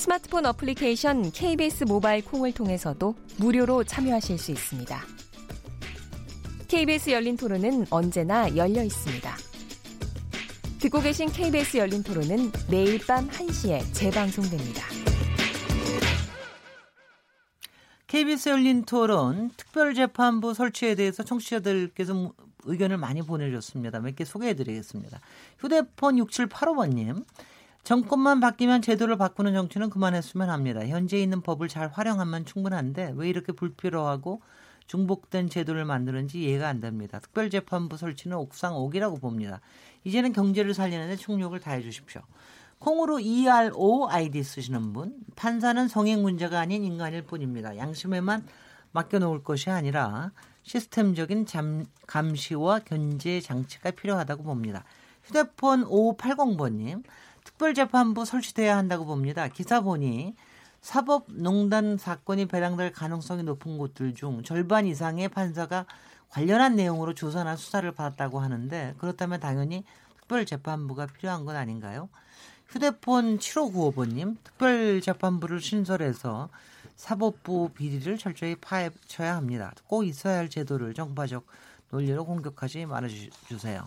스마트폰 어플리케이션 KBS 모바일 콩을 통해서도 무료로 참여하실 수 있습니다. KBS 열린 토론은 언제나 열려 있습니다. 듣고 계신 KBS 열린 토론은 매일 밤 1시에 재방송됩니다. KBS 열린 토론 특별재판부 설치에 대해서 청취자들께서 의견을 많이 보내주셨습니다. 몇 개 소개해드리겠습니다. 휴대폰 6785번님. 정권만 바뀌면 제도를 바꾸는 정치는 그만했으면 합니다. 현재 있는 법을 잘 활용하면 충분한데 왜 이렇게 불필요하고 중복된 제도를 만드는지 이해가 안 됩니다. 특별재판부 설치는 옥상 옥이라고 봅니다. 이제는 경제를 살리는데 충력을 다해 주십시오. 콩으로 ERO 아이디 쓰시는 분, 판사는 성행 문제가 아닌 인간일 뿐입니다. 양심에만 맡겨놓을 것이 아니라 시스템적인 잠, 감시와 견제 장치가 필요하다고 봅니다. 휴대폰 5580번님, 특별재판부 설치돼야 한다고 봅니다. 기사 보니 사법농단 사건이 배당될 가능성이 높은 곳들 중 절반 이상의 판사가 관련한 내용으로 조사나 수사를 받았다고 하는데 그렇다면 당연히 특별재판부가 필요한 건 아닌가요? 휴대폰 7595번님, 특별재판부를 신설해서 사법부 비리를 철저히 파헤쳐야 합니다. 꼭 있어야 할 제도를 정파적 논리로 공격하지 말아주세요.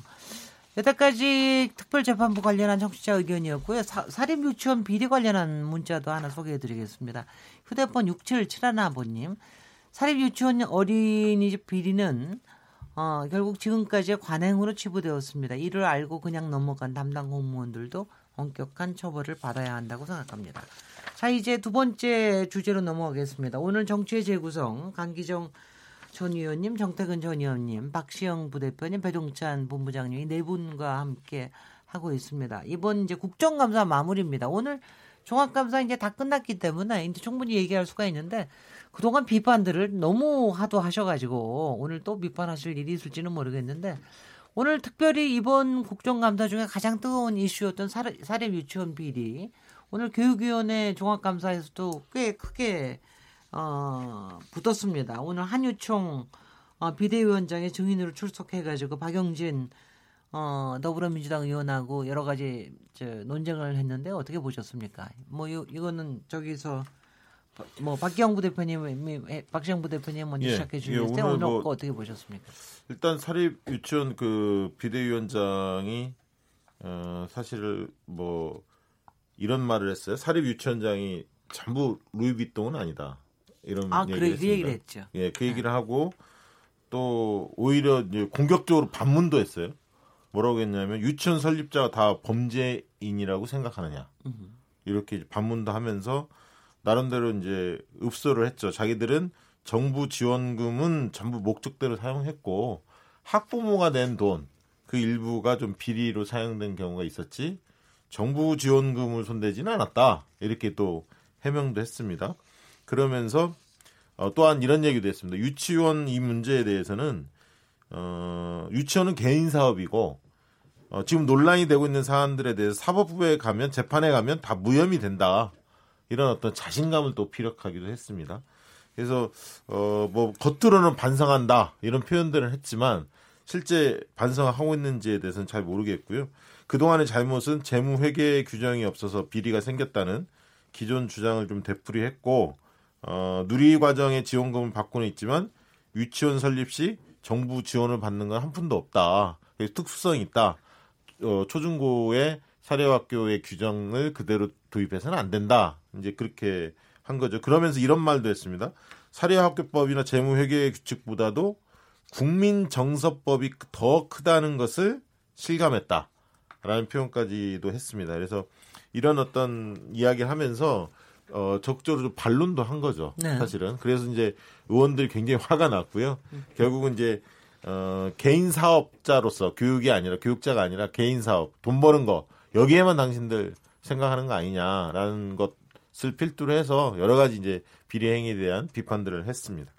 여태까지 특별재판부 관련한 청취자 의견이었고요. 사, 사립유치원 비리 관련한 문자도 하나 소개해드리겠습니다. 휴대폰 6771아버님. 사립유치원 어린이집 비리는 어, 결국 지금까지의 관행으로 치부되었습니다. 이를 알고 그냥 넘어간 담당 공무원들도 엄격한 처벌을 받아야 한다고 생각합니다. 자, 이제 두 번째 주제로 넘어가겠습니다. 오늘 정치의 재구성, 강기정 전 의원님, 정태근 전 의원님, 박시영 부대표님, 배동찬 본부장님이 네 분과 함께 하고 있습니다. 이번 이제 국정감사 마무리입니다. 오늘 종합감사 이제 다 끝났기 때문에 이제 충분히 얘기할 수가 있는데 그동안 비판들을 너무 하도 하셔가지고 오늘 또 비판하실 일이 있을지는 모르겠는데 오늘 특별히 이번 국정감사 중에 가장 뜨거운 이슈였던 사립 유치원 비리 오늘 교육위원회 종합감사에서도 꽤 크게 어, 붙었습니다. 오늘 한유총 어, 비대위원장의 증인으로 출석해가지고 박영진 어, 더불어민주당 의원하고 여러 가지 저, 논쟁을 했는데 어떻게 보셨습니까? 뭐 이, 이거는 저기서 뭐 박기영 부대표님, 박시영 부대표님 먼저 예, 시작해 주셨는데 예, 오늘, 오늘 뭐, 어떻게 보셨습니까? 일단 사립 유치원 그 비대위원장이 어, 사실 뭐 이런 말을 했어요. 사립 유치원장이 전부 루이비통은 아니다. 이런 아, 얘기를 그래, 그 얘기를 했죠. 예, 그 얘기를 네. 하고 또 오히려 이제 공격적으로 반문도 했어요. 뭐라고 했냐면 유치원 설립자가 다 범죄인이라고 생각하느냐. 이렇게 반문도 하면서 나름대로 이제 읍소를 했죠. 자기들은 정부 지원금은 전부 목적대로 사용했고 학부모가 낸 돈 그 일부가 좀 비리로 사용된 경우가 있었지 정부 지원금을 손대지는 않았다. 이렇게 또 해명도 했습니다. 그러면서 어, 또한 이런 얘기도 했습니다. 유치원 이 문제에 대해서는 어, 유치원은 개인 사업이고 어, 지금 논란이 되고 있는 사안들에 대해서 사법부에 가면 재판에 가면 다 무혐의 된다. 이런 어떤 자신감을 또 피력하기도 했습니다. 그래서 어 뭐 겉으로는 반성한다 이런 표현들을 했지만 실제 반성하고 있는지에 대해서는 잘 모르겠고요. 그동안의 잘못은 재무 회계 규정이 없어서 비리가 생겼다는 기존 주장을 좀 되풀이했고 어, 누리 과정의 지원금을 받고는 있지만 유치원 설립 시 정부 지원을 받는 건 한 푼도 없다. 특수성이 있다. 어, 초중고의 사립학교의 규정을 그대로 도입해서는 안 된다. 이제 그렇게 한 거죠. 그러면서 이런 말도 했습니다. 사립학교법이나 재무회계 규칙보다도 국민정서법이 더 크다는 것을 실감했다. 라는 표현까지도 했습니다. 그래서 이런 어떤 이야기를 하면서 어, 적극적으로 반론도 한 거죠. 네. 사실은. 그래서 이제 의원들이 굉장히 화가 났고요. 음. 결국은 이제 어, 개인 사업자로서 교육이 아니라 교육자가 아니라 개인 사업, 돈 버는 거 여기에만 당신들 생각하는 거 아니냐라는 것을 필두로 해서 여러 가지 이제 비리 행위에 대한 비판들을 했습니다.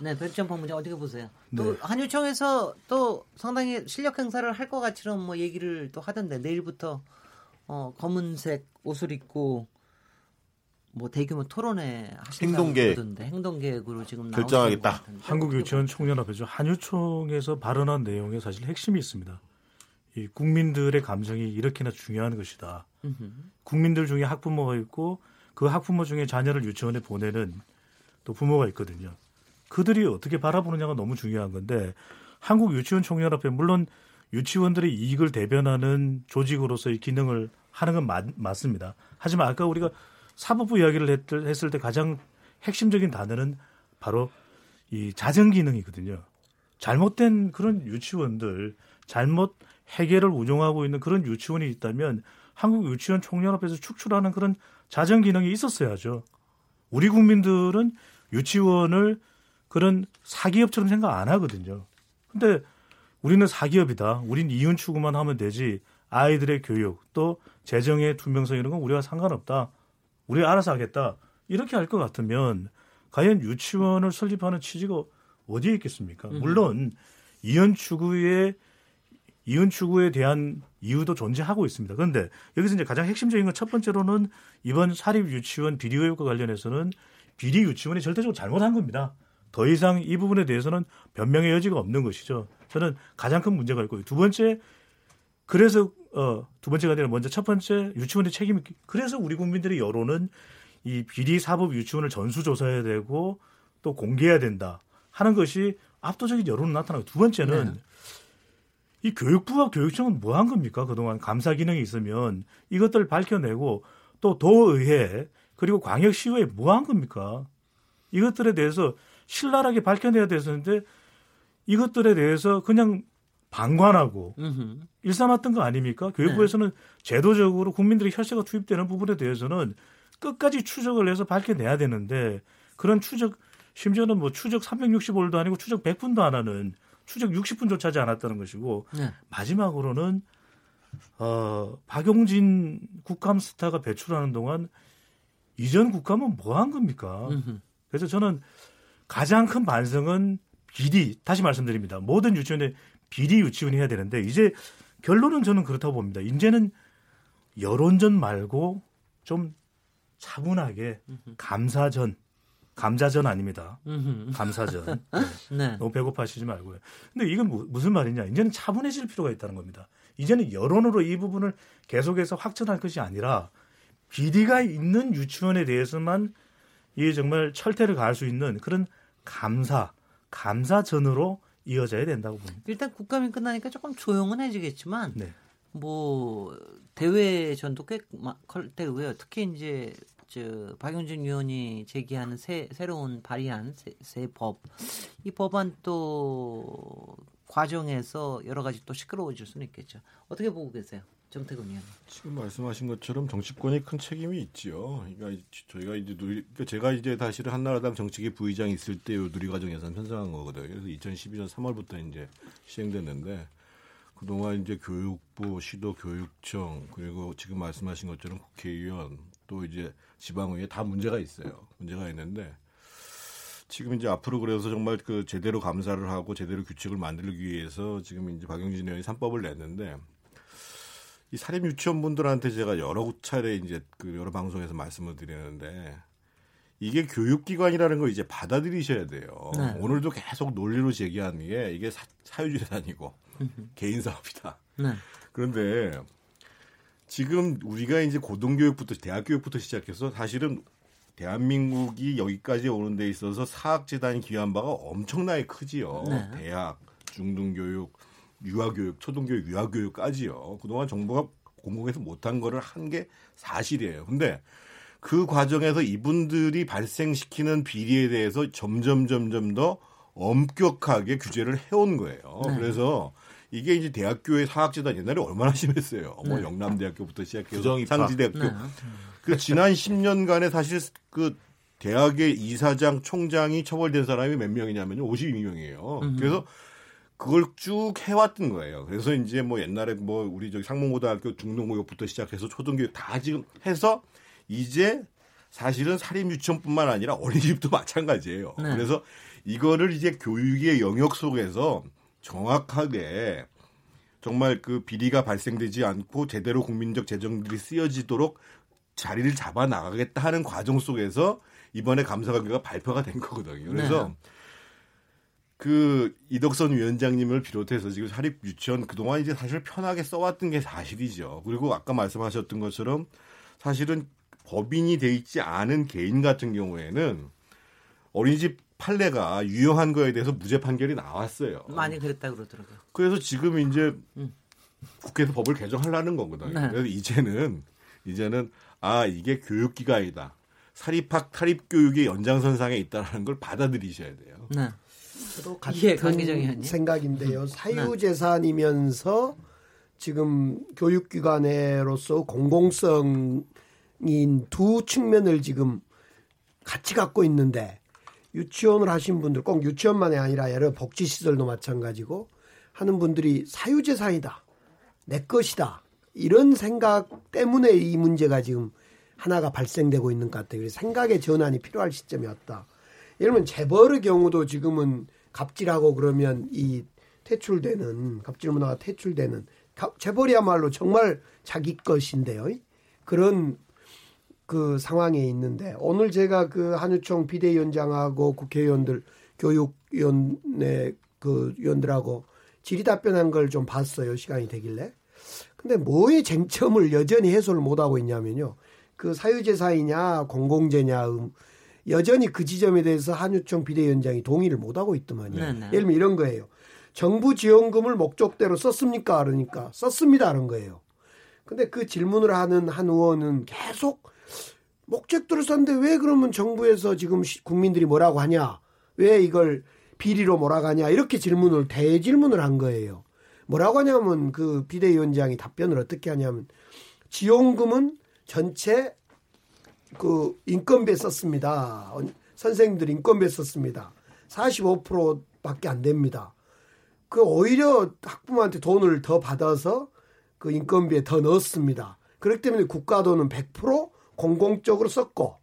네, 백점 본부장 어떻게 보세요? 또 네. 한유청에서 또 상당히 실력 행사를 할 것 같이럼 뭐 얘기를 또 하던데 내일부터 어, 검은색 옷을 입고 뭐 대규모 토론회 하신다고 행동계 행동계획으로 지금 결정하겠다. 한국 유치원 총연합회죠. 한유총에서 발언한 내용에 사실 핵심이 있습니다. 이 국민들의 감정이 이렇게나 중요한 것이다. 국민들 중에 학부모가 있고 그 학부모 중에 자녀를 유치원에 보내는 또 부모가 있거든요. 그들이 어떻게 바라보느냐가 너무 중요한 건데 한국 유치원 총연합회 물론 유치원들의 이익을 대변하는 조직으로서의 기능을 하는 건 맞, 맞습니다. 하지만 아까 우리가 사법부 이야기를 했, 했을 때 가장 핵심적인 단어는 바로 이 자정 기능이거든요. 잘못된 그런 유치원들, 잘못 해결을 운영하고 있는 그런 유치원이 있다면 한국 유치원 총연합에서 축출하는 그런 자정 기능이 있었어야죠. 우리 국민들은 유치원을 그런 사기업처럼 생각 안 하거든요. 근데 우리는 사기업이다. 우린 이윤 추구만 하면 되지. 아이들의 교육 또 재정의 투명성 이런 건 우리와 상관없다. 우리 알아서 하겠다. 이렇게 할 것 같으면 과연 유치원을 설립하는 취지가 어디에 있겠습니까? 음. 물론 이윤 추구의 이윤 추구에 대한 이유도 존재하고 있습니다. 그런데 여기서 이제 가장 핵심적인 건 첫 번째로는 이번 사립 유치원 비리 의혹과 관련해서는 비리 유치원이 절대적으로 잘못한 겁니다. 더 이상 이 부분에 대해서는 변명의 여지가 없는 것이죠. 저는 가장 큰 문제가 있고요. 두 번째 그래서 어, 두 번째가 아니라 먼저 첫 번째 유치원의 책임이 그래서 우리 국민들의 여론은 이 비리 사법 유치원을 전수조사해야 되고 또 공개해야 된다 하는 것이 압도적인 여론으로 나타나고 두 번째는 네. 이 교육부와 교육청은 뭐 한 겁니까? 그동안 감사 기능이 있으면 이것들을 밝혀내고 또 도의회 그리고 광역시의회 뭐 한 겁니까? 이것들에 대해서 신랄하게 밝혀내야 되었는데 이것들에 대해서 그냥 방관하고 음흠. 일삼았던 거 아닙니까? 교육부에서는 네. 제도적으로 국민들의 혈세가 투입되는 부분에 대해서는 끝까지 추적을 해서 밝혀내야 되는데 그런 추적 심지어는 뭐 추적 365일도 아니고 추적 100분도 안 하는 추적 60분조차 하지 않았다는 것이고 네. 마지막으로는 어, 박용진 국감 스타가 배출하는 동안 이전 국감은 뭐 한 겁니까? 음흠. 그래서 저는 가장 큰 반성은 비리 다시 말씀드립니다. 모든 유치원에 비리 유치원이 해야 되는데 이제 결론은 저는 그렇다고 봅니다. 이제는 여론전 말고 좀 차분하게 감사전 감자전 아닙니다. 감사전. 네. 네. 너무 배고파하시지 말고요. 근데 이건 무, 무슨 말이냐? 이제는 차분해질 필요가 있다는 겁니다. 이제는 여론으로 이 부분을 계속해서 확전할 것이 아니라 비리가 있는 유치원에 대해서만 이 정말 철퇴를 가할 수 있는 그런 감사, 감사전으로 이어져야 된다고 봅니다. 일단 국감이 끝나니까 조금 조용은 해지겠지만 네. 뭐 대외 전도 꽤클 때고요. 특히 이제 저 박용진 의원이 제기하는 새, 새로운 발의한 새, 새 법, 이 법안 또 과정에서 여러 가지 또 시끄러워질 수는 있겠죠. 어떻게 보고 계세요? 정태근 의원. 지금 말씀하신 것처럼 정치권이 큰 책임이 있지요. 그러니까 저희가 이제 누리, 그러니까 제가 이제 다시를 한나라당 정치계 부의장 있을 때 누리과정 예산 편성한 거거든요. 그래서 2012년 3월부터 이제 시행됐는데 그동안 이제 교육부, 시도 교육청 그리고 지금 말씀하신 것처럼 국회의원 또 이제 지방의회 다 문제가 있어요. 문제가 있는데 지금 이제 앞으로 그래서 정말 그 제대로 감사를 하고 제대로 규칙을 만들기 위해서 지금 이제 박영진 의원이 3법을 냈는데 이 사립 유치원 분들한테 제가 여러 차례 이제 그 여러 방송에서 말씀을 드리는데 이게 교육기관이라는 걸 이제 받아들이셔야 돼요. 네. 오늘도 계속 논리로 제기하는 게 이게 사, 사유재산이고 개인 사업이다. 네. 그런데 지금 우리가 이제 고등교육부터 대학교육부터 시작해서 사실은 대한민국이 여기까지 오는 데 있어서 사학재단이 기여한 바가 엄청나게 크지요. 네. 대학, 중등교육, 유아교육, 초등교육, 유아교육까지요. 그동안 정부가 공공에서 못한 거를 한 게 사실이에요. 근데 그 과정에서 이분들이 발생시키는 비리에 대해서 점점 점점 더 엄격하게 규제를 해온 거예요. 네. 그래서 이게 이제 대학교의 사학재단 옛날에 얼마나 심했어요. 뭐 네. 뭐 영남대학교부터 시작해서 상지대학교. 네. 그 지난 10년간에 사실 그 대학의 이사장, 총장이 처벌된 사람이 몇 명이냐면요. 52명이에요. 음. 그래서 그걸 쭉 해왔던 거예요. 그래서 이제 뭐 옛날에 뭐 우리 저기 상봉고등학교 중등교육부터 시작해서 초등교육 다 지금 해서 이제 사실은 사립 유치원뿐만 아니라 어린이집도 마찬가지예요. 네. 그래서 이거를 이제 교육의 영역 속에서 정확하게 정말 그 비리가 발생되지 않고 제대로 국민적 재정들이 쓰여지도록 자리를 잡아 나가겠다 하는 과정 속에서 이번에 감사관계가 발표가 된 거거든요. 그래서 네. 그 이덕선 위원장님을 비롯해서 지금 사립 유치원 그동안 이제 사실 편하게 써왔던 게 사실이죠. 그리고 아까 말씀하셨던 것처럼 사실은 법인이 돼 있지 않은 개인 같은 경우에는 어린이집 판례가 유효한 거에 대해서 무죄 판결이 나왔어요. 많이 그랬다 그러더라고요. 그래서 지금 이제 국회에서 법을 개정하려는 거거든요. 네. 그래서 이제는 이제는 아 이게 교육기관이다. 사립학 타립 교육의 연장선상에 있다라는 걸 받아들이셔야 돼요. 네. 저도 예, 같은 의원님. 생각인데요. 사유재산이면서 지금 교육기관으로서 공공성인 두 측면을 지금 같이 갖고 있는데 유치원을 하신 분들 꼭 유치원만이 아니라 여러 복지시설도 마찬가지고 하는 분들이 사유재산이다. 내 것이다. 이런 생각 때문에 이 문제가 지금 하나가 발생되고 있는 것 같아요. 생각의 전환이 필요할 시점이 왔다. 예를 들면 재벌의 경우도 지금은 갑질하고 그러면 이 퇴출되는 갑질 문화가 퇴출되는 가- 재벌이야말로 정말 자기 것인데요. 그런 그 상황에 있는데 오늘 제가 그 한유총 비대위원장하고 국회의원들 교육위원회 그 위원들하고 질의 답변한 걸 좀 봤어요. 시간이 되길래. 근데 뭐의 쟁점을 여전히 해소를 못 하고 있냐면요. 그 사유재산이냐 공공재냐 음, 여전히 그 지점에 대해서 한유총 비대위원장이 동의를 못 하고 있더만요. 네네. 예를 들면 이런 거예요. 정부 지원금을 목적대로 썼습니까? 그러니까 썼습니다. 그런 거예요. 근데 그 질문을 하는 한 의원은 계속 목적대로 썼는데 왜 그러면 정부에서 지금 시- 국민들이 뭐라고 하냐? 왜 이걸 비리로 몰아가냐? 이렇게 질문을 대질문을 한 거예요. 뭐라고 하냐면 그 비대위원장이 답변을 어떻게 하냐면 지원금은 전체 그 인건비에 썼습니다. 어, 선생님들 인건비에 썼습니다. 45%밖에 안 됩니다. 그 오히려 학부모한테 돈을 더 받아서 그 인건비에 더 넣었습니다. 그렇기 때문에 국가 돈은 100% 공공적으로 썼고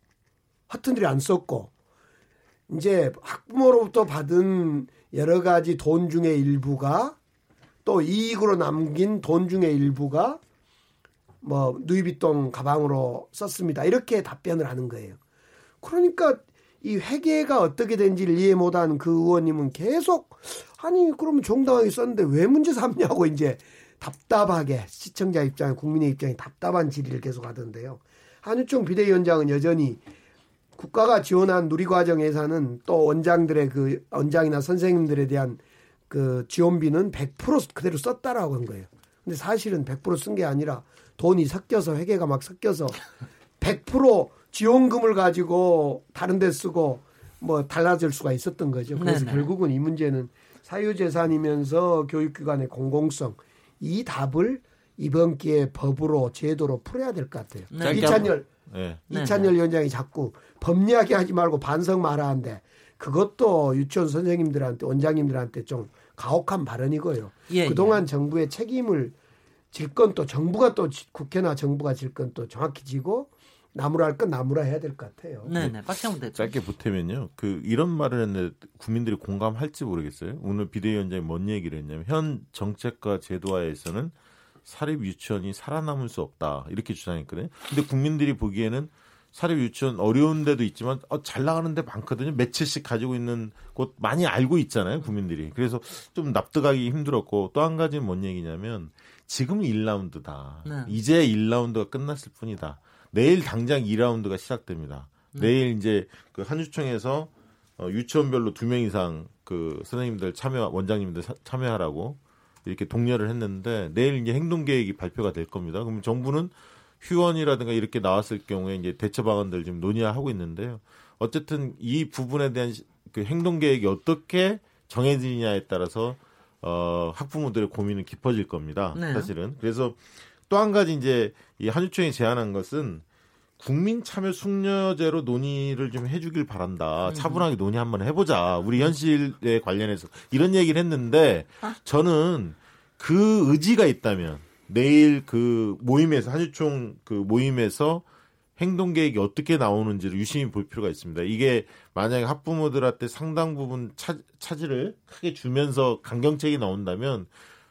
하트들이 안 썼고 이제 학부모로부터 받은 여러 가지 돈 중의 일부가 또 이익으로 남긴 돈 중의 일부가 뭐 누이비통 가방으로 썼습니다. 이렇게 답변을 하는 거예요. 그러니까 이 회계가 어떻게 된지를 이해 못한 그 의원님은 계속 아니 그러면 정당하게 썼는데 왜 문제 삼냐고 이제 답답하게 시청자 입장에 국민의 입장에 답답한 질의를 계속 하던데요. 한유총 비대위원장은 여전히 국가가 지원한 누리과정 예산은 또 원장들의 그 원장이나 선생님들에 대한 그 지원비는 100% 그대로 썼다라고 한 거예요. 근데 사실은 100%쓴 게 아니라 돈이 섞여서 회계가 막 섞여서 100% 지원금을 가지고 다른 데 쓰고 뭐 달라질 수가 있었던 거죠. 그래서 네네. 결국은 이 문제는 사유재산이면서 교육기관의 공공성 이 답을 이번 기회에 법으로 제도로 풀어야 될 것 같아요. 네. 이찬열 네. 네, 이찬열 위원장이 자꾸 법 이야기 하지 말고 반성 말하는데 그것도 유치원 선생님들한테 원장님들한테 좀 가혹한 발언이고요. 예, 그동안 정부의 책임을 질 건 또 정부가 또 지- 국회나 정부가 질 건 또 정확히 지고 나무라 할 건 나무라 해야 될 것 같아요. 네, 네. 박창훈 대표. 짧게 보태면요. 그 이런 말을 했는데 국민들이 공감할지 모르겠어요. 오늘 비대위원장이 뭔 얘기를 했냐면 현 정책과 제도화에서는 사립 유치원이 살아남을 수 없다 이렇게 주장했거든요. 근데 국민들이 보기에는 사립 유치원 어려운 데도 있지만 어, 잘 나가는 데 많거든요. 며칠씩 가지고 있는 곳 많이 알고 있잖아요, 국민들이. 그래서 좀 납득하기 힘들었고 또 한 가지는 뭔 얘기냐면 지금 1라운드다. 네. 이제 1라운드가 끝났을 뿐이다. 내일 당장 2라운드가 시작됩니다. 내일 이제 그 한유총에서 어, 유치원별로 두 명 이상 그 선생님들 참여 원장님들 사- 참여하라고 이렇게 독려를 했는데 내일 이제 행동 계획이 발표가 될 겁니다. 그러면 정부는 휴원이라든가 이렇게 나왔을 경우에 이제 대처 방안들 지금 논의하고 있는데요. 어쨌든 이 부분에 대한 시- 그 행동 계획이 어떻게 정해지냐에 따라서 어 학부모들의 고민은 깊어질 겁니다. 네. 사실은. 그래서 또 한 가지 이제 이 한유총이 제안한 것은 국민 참여 숙려제로 논의를 좀 해주길 바란다. 차분하게 논의 한번 해보자. 우리 현실에 관련해서 이런 얘기를 했는데 저는 그 의지가 있다면 내일 그 모임에서 한유총 그 모임에서 행동 계획이 어떻게 나오는지를 유심히 볼 필요가 있습니다. 이게 만약에 학부모들한테 상당 부분 차, 차질을 크게 주면서 강경책이 나온다면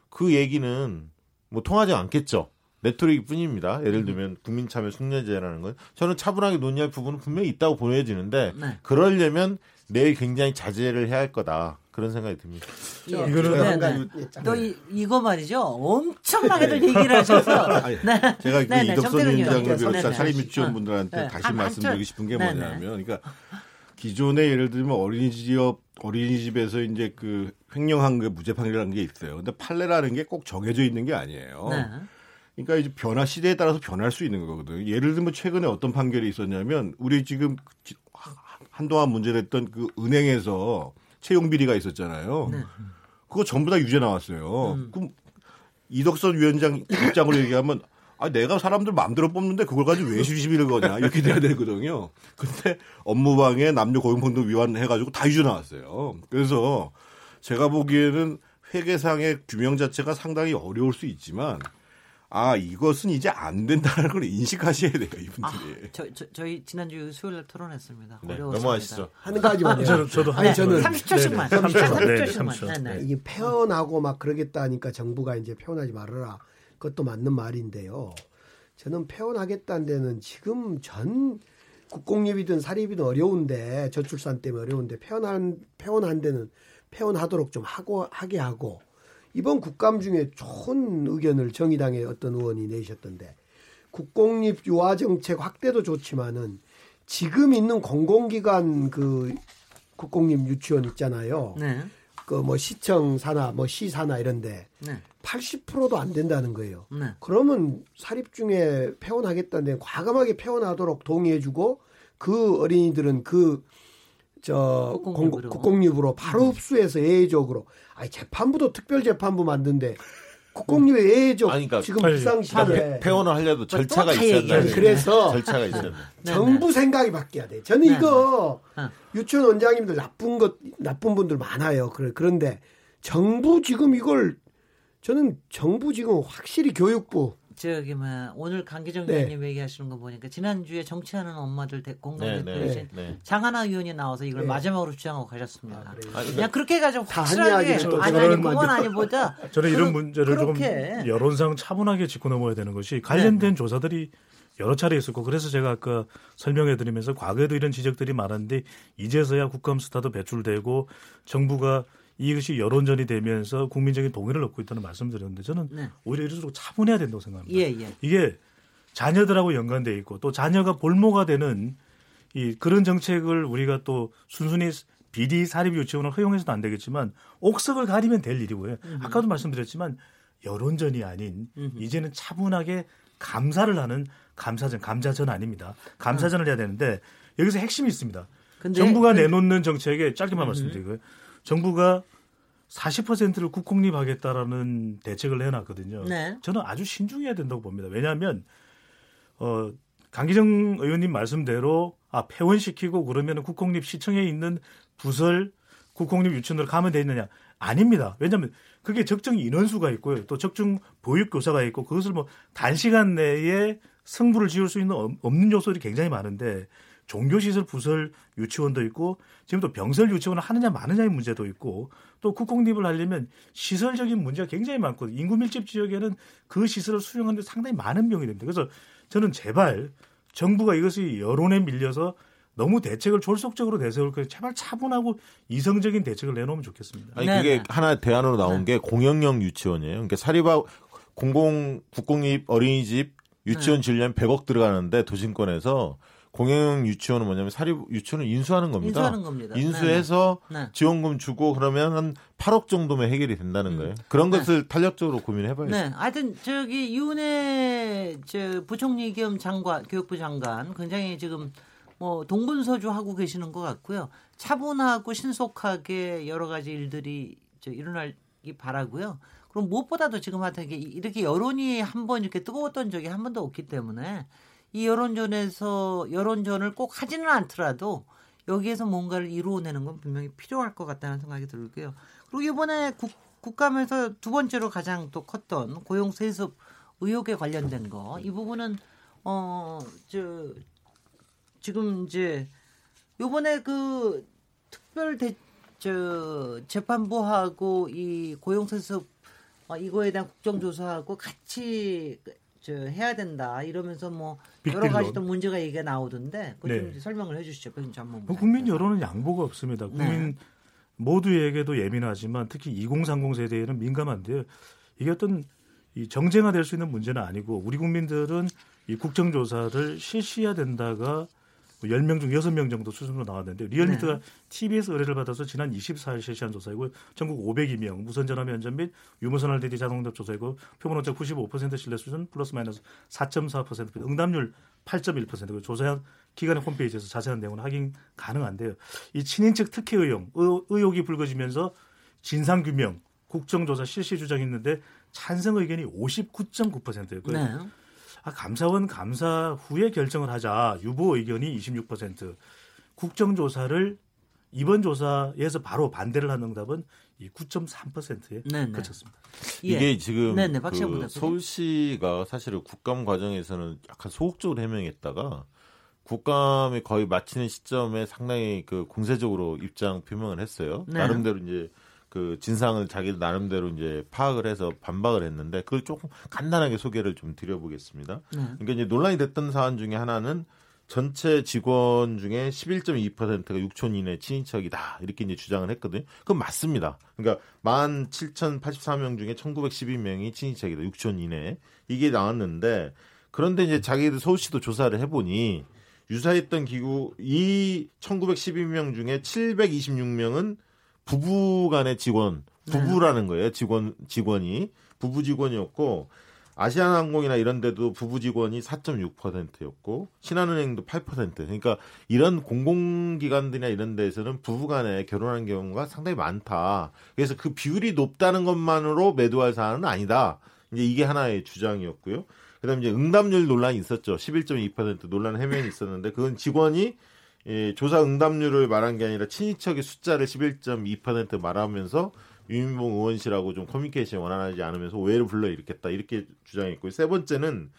그 얘기는 뭐 통하지 않겠죠. 레토릭 뿐입니다. 예를 들면 국민참여 숙련제라는 건 저는 차분하게 논의할 부분은 분명히 있다고 보여지는데 네. 그러려면 내일 굉장히 자제를 해야 할 거다 그런 생각이 듭니다. 예. 이거는 네, 한 네. 가지 예, 짧게. 또 이, 이거 말이죠. 엄청나게들 얘기를 하셔서 아니, 네. 제가 그 네, 네, 이덕선 위원장을. 비롯한 네, 네. 사립 유치원 어. 분들한테 네. 다시 한- 말씀드리고 한 싶은 게. 뭐냐면, 그러니까 기존에 예를 들면 어린이집 어린이집에서 이제 그 횡령한 그 무죄 판결이라는 게 있어요. 근데 판례라는 게 꼭 정해져 있는 게 아니에요. 네. 그러니까 이제 변화 시대에 따라서 변할 수 있는 거거든요. 예를 들면 최근에 어떤 판결이 있었냐면 우리 지금 지- 한동안 문제됐던 그 은행에서 채용 비리가 있었잖아요. 네. 그거 전부 다 유죄 나왔어요. 음. 그럼 이덕선 위원장 입장으로 얘기하면 아 내가 사람들 마음대로 뽑는데 그걸 가지고 왜 시비를 거냐 이렇게 돼야 되거든요. 근데 업무방해 남녀 고용평등 위반 해가지고 다 유죄 나왔어요. 그래서 제가 보기에는 회계상의 규명 자체가 상당히 어려울 수 있지만 아 이것은 이제 안 된다는 걸 인식하셔야 돼요 아, 이분들이. 저, 저, 저 희 지난주 수요일 날 토론했습니다. 네. 넘어가시죠. 한 가지만 저는 저도 아니 한 저는 30초씩만. 네, 네, 30초. 네, 네, 30초씩만. 30초. 네, 네. 이게 표현하고 막 그러겠다니까 정부가 이제 표현하지 말아라. 그것도 맞는 말인데요. 저는 표현하겠다는 데는 지금 전 국공립이든 사립이든 어려운데 저출산 때문에 어려운데 표현한 표현한 데는 표현하도록 좀 하고 하게 하고 이번 국감 중에 좋은 의견을 정의당의 어떤 의원이 내셨던데 국공립 유아 정책 확대도 좋지만은 지금 있는 공공기관 그 국공립 유치원 있잖아요. 네. 그뭐 시청 산하 뭐시 산하 이런데 네. 80%도 안 된다는 거예요. 네. 그러면 사립 중에 폐원하겠다는데 과감하게 폐원하도록 동의해주고 그 어린이들은 그 저 국공립으로. 국공립으로 바로 음. 흡수해서 예외적으로 아니 재판부도 특별 재판부 만든데 국공립에 예외적 아니, 그러니까 지금 아니, 비상시에 그러니까 폐원을 하려도 절차가 다 있어야 돼요. 그래서 절차가 있어야 돼요. 네, 정부 생각이 바뀌어야 돼. 저는 네, 이거 네. 어. 유치원 원장님들 나쁜 것 나쁜 분들 많아요. 그래 그런데 정부 지금 이걸 저는 정부 지금 확실히 교육부 저기 뭐 오늘 강기정 네. 의원님 얘기하시는 거 보니까 지난주에 정치하는 엄마들 대- 공동대표 네, 대신 네. 장하나 의원이 나와서 이걸 네. 마지막으로 주장하고 가셨습니다. 아, 그래요? 아니, 그냥 그렇게 해가지고 확실하게 아니 아니 그건. 아니보다 저는 이런 문제를 그렇게. 조금 여론상 차분하게 짚고 넘어야 되는 것이 관련된 네. 조사들이 여러 차례 있었고 그래서 제가 아까 설명해 드리면서 과거에도 이런 지적들이 많았는데 이제서야 국감 스타도 배출되고 정부가 이것이 여론전이 되면서 국민적인 동의를 얻고 있다는 말씀드렸는데 저는 네. 오히려 이럴수록 차분해야 된다고 생각합니다. 예 예. 이게 자녀들하고 연관돼 있고 또 자녀가 볼모가 되는 이 그런 정책을 우리가 또 순순히 비리 사립 유치원을 허용해서도 안 되겠지만 옥석을 가리면 될 일이고요. 아까도 말씀드렸지만 여론전이 아닌 이제는 차분하게 감사를 하는 감사전, 감자전 아닙니다. 감사전을 해야 되는데 여기서 핵심이 있습니다. 근데 정부가 그- 내놓는 정책에 짧게만 말씀드리고요. 정부가 40%를 국공립하겠다라는 대책을 내놨거든요. 네. 저는 아주 신중해야 된다고 봅니다. 왜냐하면 어, 강기정 의원님 말씀대로 아 폐원시키고 그러면 국공립 시청에 있는 부설 국공립 유치원으로 가면 되느냐 아닙니다. 왜냐하면 그게 적정 인원수가 있고요. 또 적정 보육 교사가 있고 그것을 뭐 단시간 내에 승부를 지을 수 있는 없- 없는 요소들이 굉장히 많은데 종교시설 부설 유치원도 있고 지금 또 병설 유치원을 하느냐 마느냐의 문제도 있고 또 국공립을 하려면 시설적인 문제가 굉장히 많고 인구 밀집 지역에는 그 시설을 수용하는 데 상당히 많은 비용이 됩니다. 그래서 저는 제발 정부가 이것이 여론에 밀려서 너무 대책을 졸속적으로 내세울 거 제발 차분하고 이성적인 대책을 내놓으면 좋겠습니다. 아니 네, 그게 네. 하나 대안으로 나온 게 공영형 유치원이에요. 그러니까 사립하 공공 국공립 어린이집 유치원 지으려면 100억 들어가는데 도심권에서 공영형 유치원은 뭐냐면 사립 유치원을 인수하는 겁니다. 인수하는 겁니다. 인수해서 네, 네. 지원금 주고 그러면 한 8억 정도면 해결이 된다는 거예요. 그런 네. 것을 탄력적으로 고민해봐야죠. 네, 하여튼 저기 윤해 저 부총리 겸 장관 교육부 장관 굉장히 지금 뭐 동분서주 하고 계시는 것 같고요. 차분하고 신속하게 여러 가지 일들이 저 일어나기 바라고요. 그럼 무엇보다도 지금 하여튼 이렇게 여론이 한 번 이렇게 뜨거웠던 적이 한 번도 없기 때문에 이 여론전에서 여론전을 꼭 하지는 않더라도 여기에서 뭔가를 이루어내는 건 분명히 필요할 것 같다는 생각이 들고요. 그리고 이번에 국, 국감에서 두 번째로 가장 또 컸던 고용 세습 의혹에 관련된 거 이 부분은 어 저 지금 이제 요번에 그 특별 대, 저 재판부하고 이 고용 세습 어, 이거에 대한 국정조사하고 같이 그, 저 해야 된다 이러면서 뭐 여러. 가지 또 문제가 얘기가 나오던데 그거 좀 네. 설명을 해주시죠, 백인 전문. 뭐 국민 여론은 양보가 없습니다. 네. 국민 모두에게도 예민하지만 특히 2030 세대에는 민감한데요. 이게 어떤 이 정쟁화 될 수 있는 문제는 아니고 우리 국민들은 이 국정조사를 실시해야 된다가 뭐 10명 중 6명 정도 수준으로 나왔는데 리얼미터가 네. TBS 의뢰를 받아서 지난 24일 실시한 조사이고 전국 502명 무선전화 면접 및 유무선 RDD 자동응답 조사이고 표본 오차 95% 신뢰 수준 플러스 마이너스 4.4% 응답률 8.1%고 조사 기관의 홈페이지에서 자세한 내용은 확인 가능한데요. 이 친인척 특혜 의혹, 의- 의혹이 불거지면서 진상 규명, 국정조사 실시 주장이 있는데 찬성 의견이 59.9%예요. 네. 아, 감사원 감사 후에 결정을 하자 유보 의견이 26%. 국정조사를 이번 조사에서 바로 반대를 한 응답은 이 9.3%에 네, 네. 그쳤습니다. 예. 이게 지금 네네, 그. 서울시가 사실은 국감 과정에서는 약간 소극적으로 해명했다가 국감이 거의 마치는 시점에 상당히 그 공세적으로 입장 표명을 했어요. 네. 나름대로 이제 그 진상을 자기들 나름대로 이제 파악을 해서 반박을 했는데 그걸 조금 간단하게 소개를 좀 드려보겠습니다. 네. 그러니까 이제 논란이 됐던 사안 중에 하나는 전체 직원 중에 11.2%가 6촌 이내 친인척이다 이렇게 이제 주장을 했거든요. 그건 맞습니다. 그러니까 17,084명 중에 1,912명이 친인척이다 6촌 이내 이게 나왔는데 그런데 이제 자기들 서울시도 조사를 해보니 유사했던 기구 이 1,912명 중에 726명은 부부 간의 직원 부부라는 거예요. 직원 직원이 부부 직원이었고 아시아나항공이나 이런 데도 부부 직원이 4.6%였고 신한은행도 8%. 그러니까 이런 공공기관들이나 이런 데에서는 부부간에 결혼한 경우가 상당히 많다. 그래서 그 비율이 높다는 것만으로 매도할 사안은 아니다. 이제 이게 하나의 주장이었고요. 그다음에 이제 응답률 논란이 있었죠. 11.2% 논란 해명이 있었는데 그건 직원이 예, 조사 응답률을 말한 게 아니라 친인척의 숫자를 11.2% 말하면서 유민봉 의원실하고 좀 커뮤니케이션이 원활하지 않으면서 오해를 불러일으켰다 이렇게 주장했고요. 세 번째는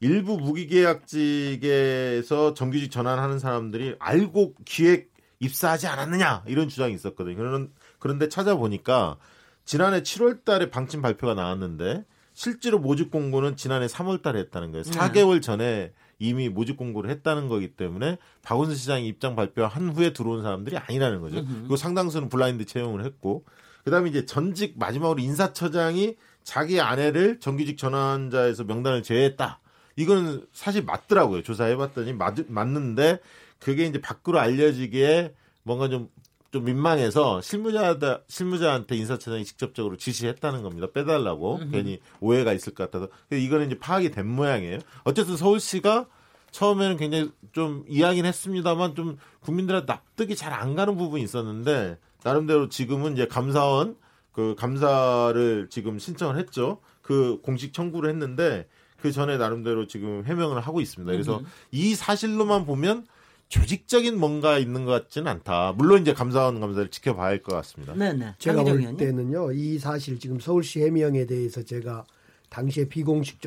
일부 무기계약직에서 정규직 전환하는 사람들이 알고 기획 입사하지 않았느냐 이런 주장이 있었거든요. 그런 그런데 찾아보니까 지난해 7월달에 방침 발표가 나왔는데 실제로 모집 공고는 지난해 3월달에 했다는 거예요. 4개월 전에 이미 모집 공고를 했다는 거기 때문에 박원순 시장이 입장 발표한 후에 들어온 사람들이 아니라는 거죠. 그리고 상당수는 블라인드 채용을 했고 그다음에 이제 전직 마지막으로 인사처장이 자기 아내를 정규직 전환자에서 명단을 제외했다. 이거는 사실 맞더라고요. 조사해봤더니 맞, 맞는데 그게 이제 밖으로 알려지기에 뭔가 좀, 좀 민망해서 실무자, 실무자한테 인사처장이 직접적으로 지시했다는 겁니다. 빼달라고. 괜히 오해가 있을 것 같아서. 이거는 이제 파악이 된 모양이에요. 어쨌든 서울시가 처음에는 굉장히 좀 이야기는 했습니다만 좀 국민들한테 납득이 잘 안 가는 부분이 있었는데 나름대로 지금은 이제 감사원 그 감사를 지금 신청을 했죠. 그 공식 청구를 했는데 그 전에 나름대로 지금 해명을 하고 있습니다. 그래서 이 사실로만 보면 조직적인 뭔가 있는 것 같지는 않다. 물론 이제 감사원 감사를 지켜봐야 할 것 같습니다. 네네. 제가 장기정 볼 의원님. 때는요, 이 사실 지금 서울시 해명에 대해서 제가 당시에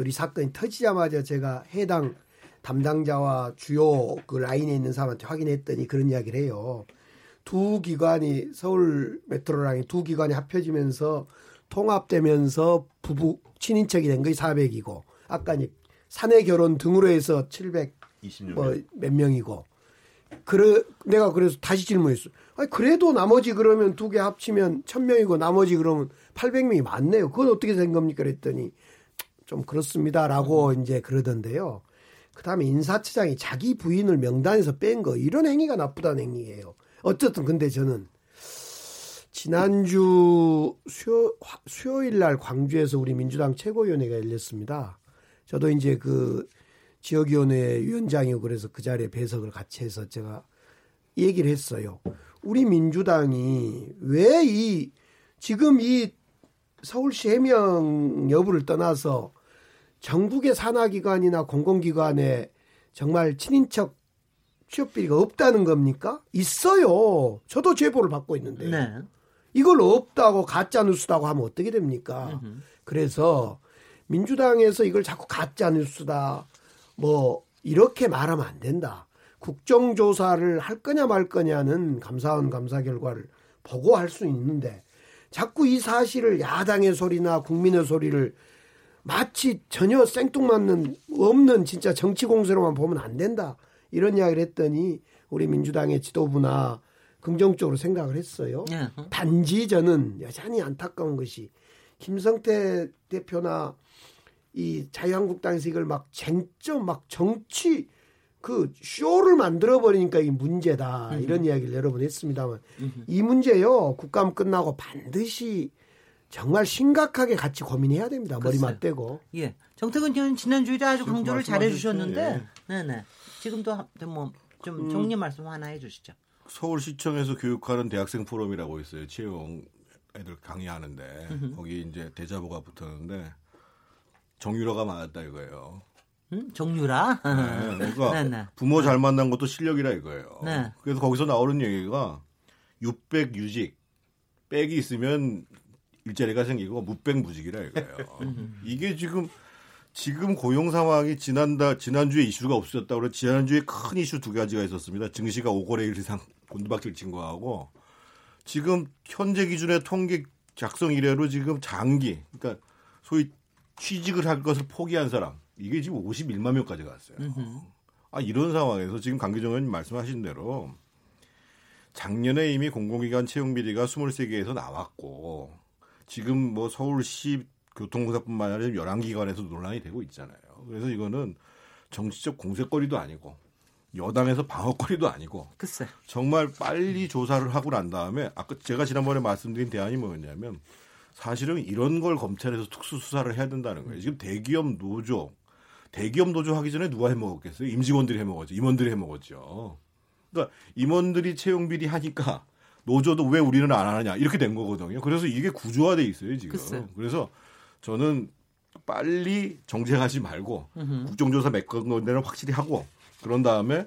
이 사건이 터지자마자 제가 해당 담당자와 주요 그 라인에 있는 사람한테 확인했더니 그런 이야기를 해요. 두 기관이 서울 메트로랑이 두 기관이 합쳐지면서 통합되면서 부부 친인척이 된 거이 400이고 아까 이제 사내 결혼 등으로 해서 700 26년. 뭐몇 명이고 그래 내가 그래서 다시 질문했어. 아니 그래도 나머지 그러면 두 개 합치면 1000명이고 나머지 그러면 800명이 맞네요. 그건 어떻게 된 겁니까 그랬더니 좀 그렇습니다라고 이제 그러던데요. 그다음에 인사처장이 자기 부인을 명단에서 뺀 거 이런 행위가 나쁘다는 행위예요. 어쨌든 근데 저는 지난주 수요, 화- 수요일 날 광주에서 우리 민주당 최고위원회가 열렸습니다. 저도 이제 그 지역위원회 위원장이고 그래서 그 자리에 배석을 같이 해서 제가 이 얘기를 했어요. 우리 민주당이 왜 이 지금 이 서울시 해명 여부를 떠나서 전국의 산하기관이나 공공기관에 정말 친인척 취업 비리가 없다는 겁니까? 있어요. 저도 제보를 받고 있는데 네. 이걸 없다고 가짜 뉴스다고 하면 어떻게 됩니까? 그래서 민주당에서 이걸 자꾸 가짜 뉴스다 뭐 이렇게 말하면 안 된다. 국정조사를 할 거냐 말 거냐는 감사원 감사 결과를 보고 할 수 있는데 자꾸 이 사실을 야당의 소리나 국민의 소리를 마치 전혀 생뚱맞는 없는 진짜 정치 공세로만 보면 안 된다 이런 이야기를 했더니 우리 민주당의 지도부나 긍정적으로 생각을 했어요. 예. 단지 저는 여전히 안타까운 것이 김성태 대표나 이 자유한국당에서 이걸 막 쟁점 막 정치 그 쇼를 만들어 버리니까 이게 문제다 이런 이야기를 여러 번 했습니다만 이 문제요 국감 끝나고 반드시 정말 심각하게 같이 고민해야 됩니다 머리 글쎄요. 맞대고 예. 정태근 의원 지난주에도 아주 지금 강조를 잘 해 주셨는데, 말씀하셨죠. 네네. 지금도 뭐좀 음. 정리 말씀 하나 해주시죠. 서울시청에서 교육하는 대학생 포럼이라고 있어요. 채용 애들 강의하는데 거기 이제 대자보가 붙었는데 정유라가 맞았다 이거예요. 음? 정유라. 네, 그러니까 네, 네. 부모 잘 만난 것도 실력이라 이거예요. 네. 그래서 거기서 나오는 얘기가 600 유직 백이 있으면 일자리가 생기고 무백 무직이라 이거예요. 이게 지금 지금 고용 상황이 지난다 지난주에 이슈가 없어졌다고 그래 지난주에 큰 이슈 두 가지가 있었습니다. 증시가 5거래 일 이상 곤두박질 친 거하고 지금 현재 기준의 통계 작성 이래로 지금 장기 그러니까 소위 취직을 할 것을 포기한 사람 이게 지금 51만 명까지 갔어요. 아 이런 상황에서 지금 강기정 의원님 말씀하신 대로 작년에 이미 공공기관 채용 비리가 23개에서 나왔고 지금 뭐 서울시 교통공사뿐만 아니라 11기관에서 논란이 되고 있잖아요. 그래서 이거는 정치적 공세거리도 아니고 여당에서 방어거리도 아니고 글쎄. 정말 빨리 조사를 하고 난 다음에 아까 제가 지난번에 말씀드린 대안이 뭐였냐면 사실은 이런 걸 검찰에서 특수 수사를 해야 된다는 거예요. 지금 대기업 노조 대기업 노조 하기 전에 누가 해먹었겠어요? 임직원들이 해먹었죠. 임원들이 해먹었죠. 그러니까 임원들이 채용 비리 하니까 노조도 왜 우리는 안 하느냐 이렇게 된 거거든요. 그래서 이게 구조화돼 있어요 지금. 글쎄. 그래서 저는 빨리 정쟁하지 말고 국정조사 메커니즘을 확실히 하고 그런 다음에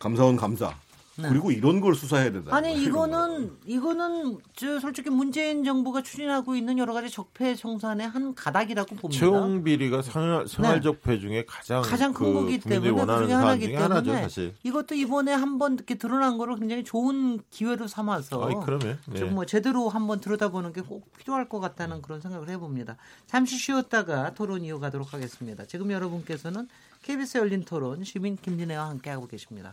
감사원 감사 네. 그리고 이런 걸 수사해야 된다. 아니 이거는 이거는 저 솔직히 문재인 정부가 추진하고 있는 여러 가지 적폐 청산의 한 가닥이라고 봅니다. 채용 비리가 생활, 생활 적 폐 중에 가장 가장 큰 그 거기 때문에 그 원하는 중에 사안 하나기 중에 때문에 하나죠 사실. 이것도 이번에 한번 이렇게 드러난 거를 굉장히 좋은 기회로 삼아서 아이, 그러면 네. 좀뭐 제대로 한번 들여다보는 게 꼭 필요할 것 같다는 그런 생각을 해봅니다. 잠시 쉬었다가 토론 이어가도록 하겠습니다. 지금 여러분께서는 KBS 열린 토론 시민 김진애와 함께하고 계십니다.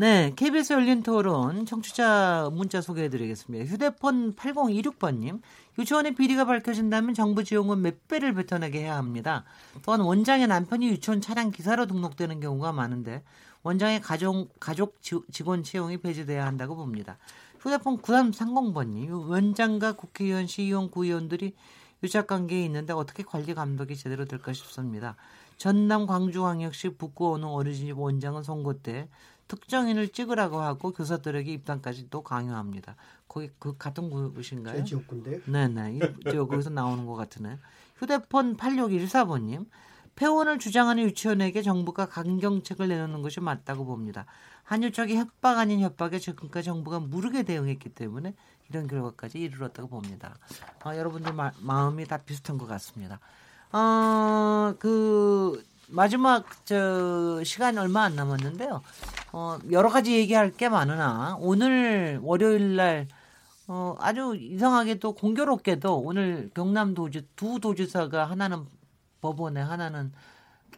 네, KBS 열린 토론 청취자 문자 소개해드리겠습니다. 휴대폰 8026번님, 유치원의 비리가 밝혀진다면 정부 지원금 몇 배를 뱉어내게 해야 합니다. 또한 원장의 남편이 유치원 차량 기사로 등록되는 경우가 많은데 원장의 가족, 가족 지- 직원 채용이 배제돼야 한다고 봅니다. 휴대폰 9330번님, 원장과 국회의원, 시의원, 구의원들이 유착 관계에 있는데 어떻게 관리 감독이 제대로 될까 싶습니다. 전남 광주광역시 북구 어느 어린이집 원장은 선거 때 특정인을 찍으라고 하고 교사들에게 입당까지 또 강요합니다. 거기 그 같은 곳인가요? 제 지역군데 네네. 거기서 나오는 것 같으네. 휴대폰 8614번님. 폐원을 주장하는 유치원에게 정부가 강경책을 내놓는 것이 맞다고 봅니다. 한유척이 협박 아닌 협박에 지금까지 정부가 무르게 대응했기 때문에 이런 결과까지 이르렀다고 봅니다. 아, 여러분들 마, 마음이 다 비슷한 것 같습니다. 어, 그 마지막 저 시간 얼마 안 남았는데요. 어, 여러 가지 얘기할 게 많으나 오늘 월요일 날 어, 아주 이상하게 또 공교롭게도 오늘 경남도지 두 도지사가 하나는 법원에 하나는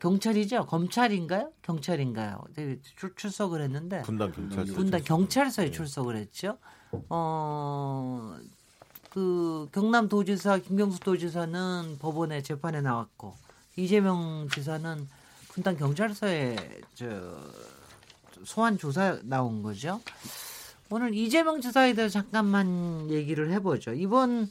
경찰이죠 검찰인가요 경찰인가요 네, 출, 출석을 했는데 분당 경찰서. 분당 경찰서에 출석을 했죠. 어, 그 경남 도지사 김경수 도지사는 법원에 재판에 나왔고 이재명 지사는 분당 경찰서에 저 소환 조사 나온 거죠. 오늘 이재명 지사에 대해서 잠깐만 얘기를 해보죠. 이번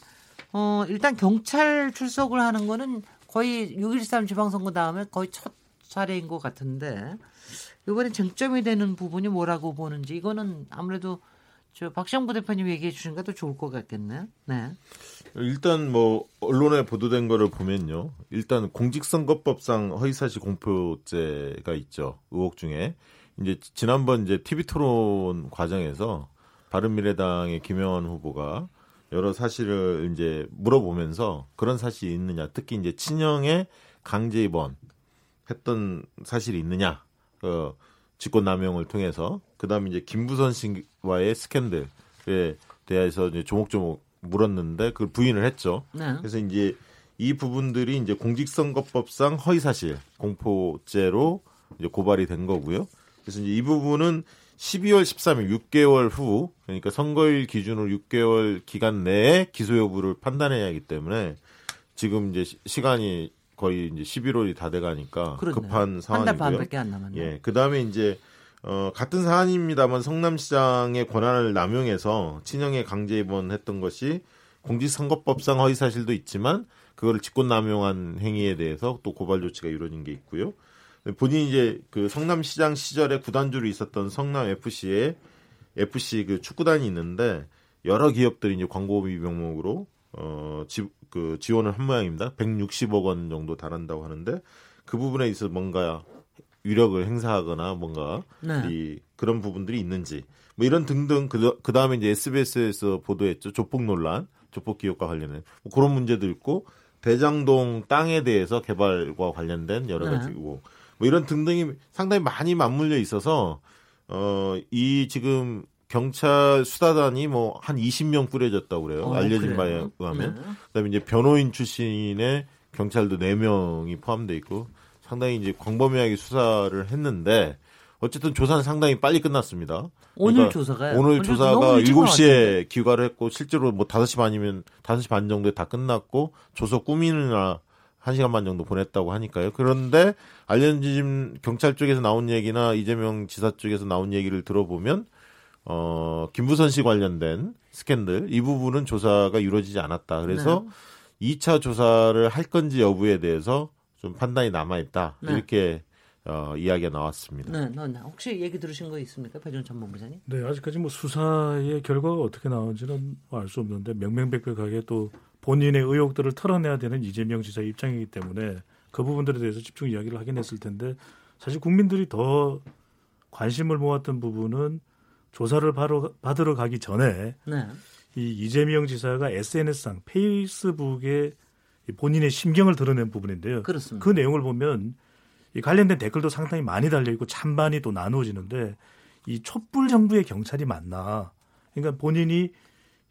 어 일단 경찰 출석을 하는 거는 거의 6.13 지방선거 다음에 거의 첫 사례인 것 같은데 이번에 쟁점이 되는 부분이 뭐라고 보는지 이거는 아무래도 저 박시영 대표님 얘기해 주신 것도 좋을 것 같겠네요. 네. 일단 뭐 언론에 보도된 거를 보면요. 일단 공직선거법상 허위사실 공표죄가 있죠. 의혹 중에 이제 지난번 이제 TV 토론 과정에서 바른미래당의 김영환 후보가 여러 사실을 이제 물어보면서 그런 사실이 있느냐, 특히 이제 친형의 강제 입원 했던 사실이 있느냐, 그 직권남용을 통해서 그다음에 이제 김부선 씨와의 스캔들에 대해서 이제 조목조목 물었는데 그걸 부인을 했죠. 네. 그래서 이제 이 부분들이 이제 공직선거법상 허위사실 공포죄로 이제 고발이 된 거고요. 그래서 이제 이 부분은 12월 13일 6개월 후 그러니까 선거일 기준으로 6개월 기간 내에 기소 여부를 판단해야 하기 때문에 지금 이제 시- 시간이 거의 이제 11월이 다 돼가니까 그렇네요. 급한 상황이고요. 반밖에 안 남았네요. 예, 그 다음에 이제 어, 같은 사안입니다만 성남시장의 권한을 남용해서 친형에 강제 입원했던 것이 공직선거법상 허위사실도 있지만 그거를 직권남용한 행위에 대해서 또 고발 조치가 이루어진 게 있고요. 본인이 이제 그 성남시장 시절에 구단주로 있었던 성남 FC에 FC 그 축구단이 있는데 여러 기업들이 이제 광고비 명목으로 어, 지, 그 지원을 한 모양입니다. 160억 원 정도 달한다고 하는데 그 부분에 있어서 뭔가 위력을 행사하거나 뭔가 네. 이 그런 부분들이 있는지 뭐 이런 등등 그, 그 다음에 이제 SBS에서 보도했죠 조폭 논란 조폭 기업과 관련된 뭐 그런 문제도 있고 대장동 땅에 대해서 개발과 관련된 여러 네. 가지고 뭐 이런 등등이 상당히 많이 맞물려 있어서 어 이 지금 경찰 수사단이 뭐 한 20명 꾸려졌다고 그래요 어, 알려진 바에 그래요? 의하면 네. 그다음에 이제 변호인 출신의 경찰도 4명이 포함돼 있고 상당히 이제 광범위하게 수사를 했는데 어쨌든 조사는 상당히 빨리 끝났습니다. 오늘 그러니까 조사가요? 오늘 조사가 너무 일찍 7시에 귀가를 했고 실제로 뭐 5시 반이면 5시 반 정도에 다 끝났고 조서 꾸미느라 1시간 반 정도 보냈다고 하니까요. 그런데 알려진 경찰 쪽에서 나온 얘기나 이재명 지사 쪽에서 나온 얘기를 들어보면 어, 김부선 씨 관련된 스캔들 이 부분은 조사가 이루어지지 않았다. 그래서 네. 2차 조사를 할 건지 여부에 대해서 좀 판단이 남아 있다. 네. 이렇게 어, 이야기가 나왔습니다. 네, 네, 네. 혹시 얘기 들으신 거 있습니까, 배준 전문부장님? 네, 아직까지 뭐 수사의 결과가 어떻게 나오는지는 알 수 없는데 명명백백하게 또 본인의 의혹들을 털어내야 되는 이재명 지사의 입장이기 때문에 그 부분들에 대해서 집중 이야기를 하긴 했을 텐데 사실 국민들이 더 관심을 모았던 부분은 조사를 바로 받으러 가기 전에 네. 이 이재명 지사가 SNS상 페이스북에 이 본인의 심경을 드러낸 부분인데요. 그렇습니다. 그 내용을 보면 이 관련된 댓글도 상당히 많이 달려 있고 찬반이 또 나누어지는데 이 촛불 정부의 경찰이 맞나? 그러니까 본인이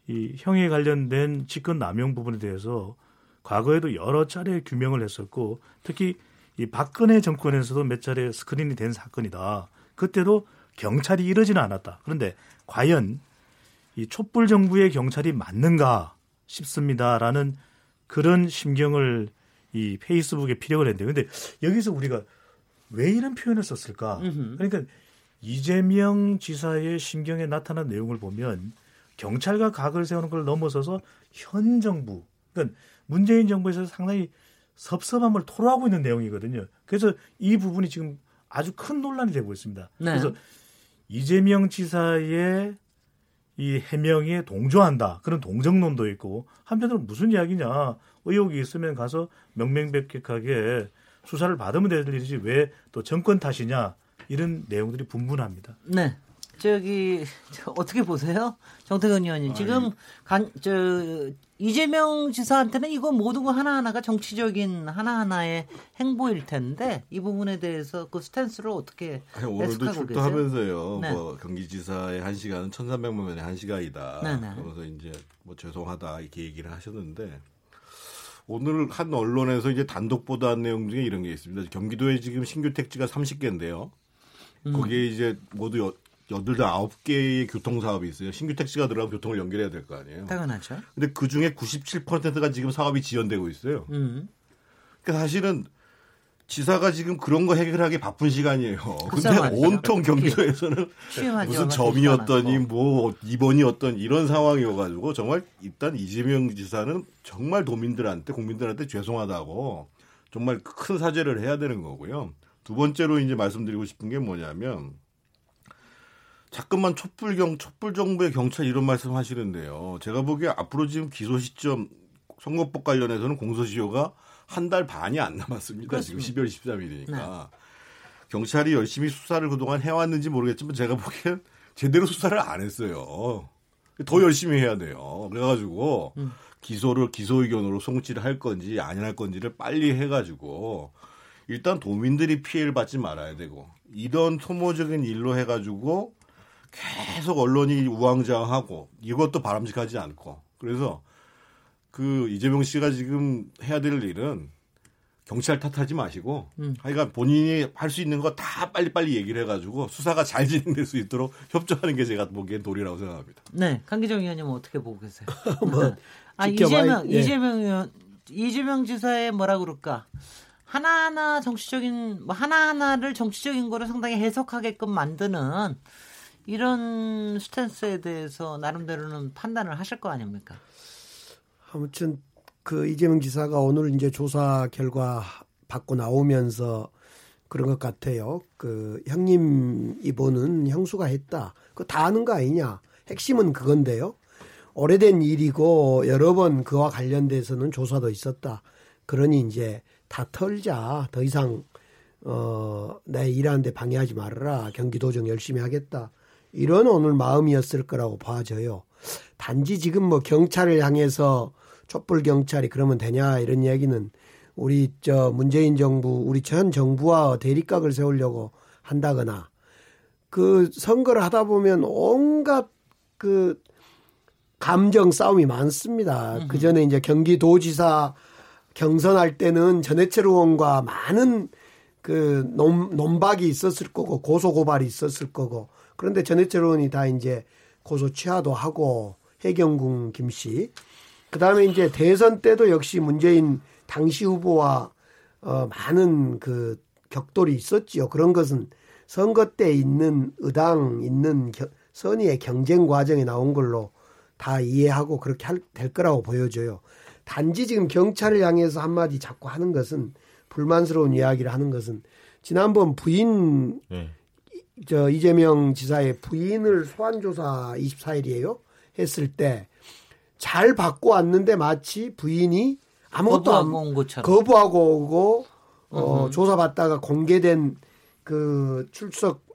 이 형에 관련된 직권 남용 부분에 대해서 과거에도 여러 차례 규명을 했었고 특히 이 박근혜 정권에서도 몇 차례 스크린이 된 사건이다. 그때도 경찰이 이러지는 않았다. 그런데 과연 이 촛불 정부의 경찰이 맞는가 싶습니다라는 그런 심경을 이 페이스북에 피력을 했는데 근데 여기서 우리가 왜 이런 표현을 썼을까? 그러니까 이재명 지사의 심경에 나타난 내용을 보면 경찰과 각을 세우는 걸 넘어서서 현 정부, 그러니까 문재인 정부에서 상당히 섭섭함을 토로하고 있는 내용이거든요. 그래서 이 부분이 지금 아주 큰 논란이 되고 있습니다. 네. 그래서 이재명 지사의 이 해명에 동조한다. 그런 동정론도 있고 한편으로 무슨 이야기냐. 의혹이 있으면 가서 명명백백하게 수사를 받으면 될 일이지 왜 또 정권 탓이냐. 이런 내용들이 분분합니다. 네. 저기 저 어떻게 보세요, 정태근 의원님? 지금 간, 저 이재명 지사한테는 이거 모든 거 하나 하나가 정치적인 하나 하나의 행보일 텐데 이 부분에 대해서 그 스탠스를 어떻게 아니, 오늘도? 출두하면서요. 네. 뭐 경기지사의 한 시간은 1,300만 원의 한 시간이다. 네, 네. 그러면서 이제 뭐 죄송하다 이렇게 얘기를 하셨는데 오늘 한 언론에서 이제 단독 보도한 내용 중에 이런 게 있습니다. 경기도에 지금 신규 택지가 30개인데요. 음. 거기에 이제 모두 여, 여덟 아홉 개의 교통 사업이 있어요. 신규 택지가 들어가면 교통을 연결해야 될 거 아니에요. 당연하죠. 근데 그 중에 97%가 지금 사업이 지연되고 있어요. 음. 그러니까 사실은 지사가 지금 그런 거 해결하기 바쁜 시간이에요. 근데. 온통 경기도에서는 무슨 점이었더니 않았고. 뭐 입원이 어떤 이런 상황이어가지고 정말 일단 이재명 지사는 정말 도민들한테 국민들한테 죄송하다고 정말 큰 사죄를 해야 되는 거고요. 두 번째로 이제 말씀드리고 싶은 게 뭐냐면 자꾸만 촛불경 촛불 정부의 경찰 이런 말씀 하시는데요. 제가 보기에 앞으로 지금 기소 시점 선거법 관련해서는 공소시효가 한 달 반이 안 남았습니다. 그렇습니다. 지금 12월 13일이니까. 경찰이 열심히 수사를 그동안 해왔는지 모르겠지만 제가 보기엔 제대로 수사를 안 했어요. 더 열심히 해야 돼요. 그래가지고 기소를 기소 의견으로 송치를 할 건지 안 할 건지를 빨리 해가지고 일단 도민들이 피해를 받지 말아야 되고 이런 소모적인 일로 해가지고 계속 언론이 우왕좌왕하고 이것도 바람직하지 않고 그래서 그 이재명 씨가 지금 해야 될 일은 경찰 탓하지 마시고 하여간 본인이 할 수 있는 거 다 빨리빨리 얘기를 해가지고 수사가 잘 진행될 수 있도록 협조하는 게 제가 보기엔 도리라고 생각합니다. 네, 강기정 의원님 어떻게 보고 계세요? 뭐, 아 이재명 예. 이재명 의원 이재명 지사의 뭐라 그럴까 하나하나 정치적인 뭐 하나하나를 정치적인 거로 상당히 해석하게끔 만드는 이런 스탠스에 대해서 나름대로는 판단을 하실 거 아닙니까? 아무튼 그 이재명 지사가 오늘 이제 조사 결과 받고 나오면서 그런 것 같아요. 그 형님 이번은 형수가 했다. 그거 다 아는 거 아니냐. 핵심은 그건데요. 오래된 일이고 여러 번 그와 관련돼서는 조사도 있었다. 그러니 이제 다 털자. 더 이상 어, 내 일하는데 방해하지 말아라. 경기도정 열심히 하겠다. 이런 오늘 마음이었을 거라고 봐져요. 단지 지금 뭐 경찰을 향해서 촛불 경찰이 그러면 되냐 이런 이야기는 우리 저 문재인 정부 우리 전 정부와 대립각을 세우려고 한다거나 그 선거를 하다 보면 온갖 그 감정 싸움이 많습니다. 그 전에 이제 경기도지사 경선할 때는 전해철 의원과 많은 그 논, 논박이 있었을 거고 고소 고발이 있었을 거고 그런데 전해철 의원이 다 이제 고소 취하도 하고 해경궁 김씨 그다음에 이제 대선 때도 역시 문재인 당시 후보와 어 많은 그 격돌이 있었지요. 그런 것은 선거 때 있는 의당 있는 겨- 선의의 경쟁 과정에 나온 걸로 다 이해하고 그렇게 할, 될 거라고 보여져요. 단지 지금 경찰을 향해서 한마디 자꾸 하는 것은 불만스러운 이야기를 하는 것은 지난번 부인 네. 저 이재명 지사의 부인을 소환 조사 24일이에요. 했을 때 잘 받고 왔는데 마치 부인이 아무것도 안 거부하고 오고 어, 조사받다가 공개된 그 출석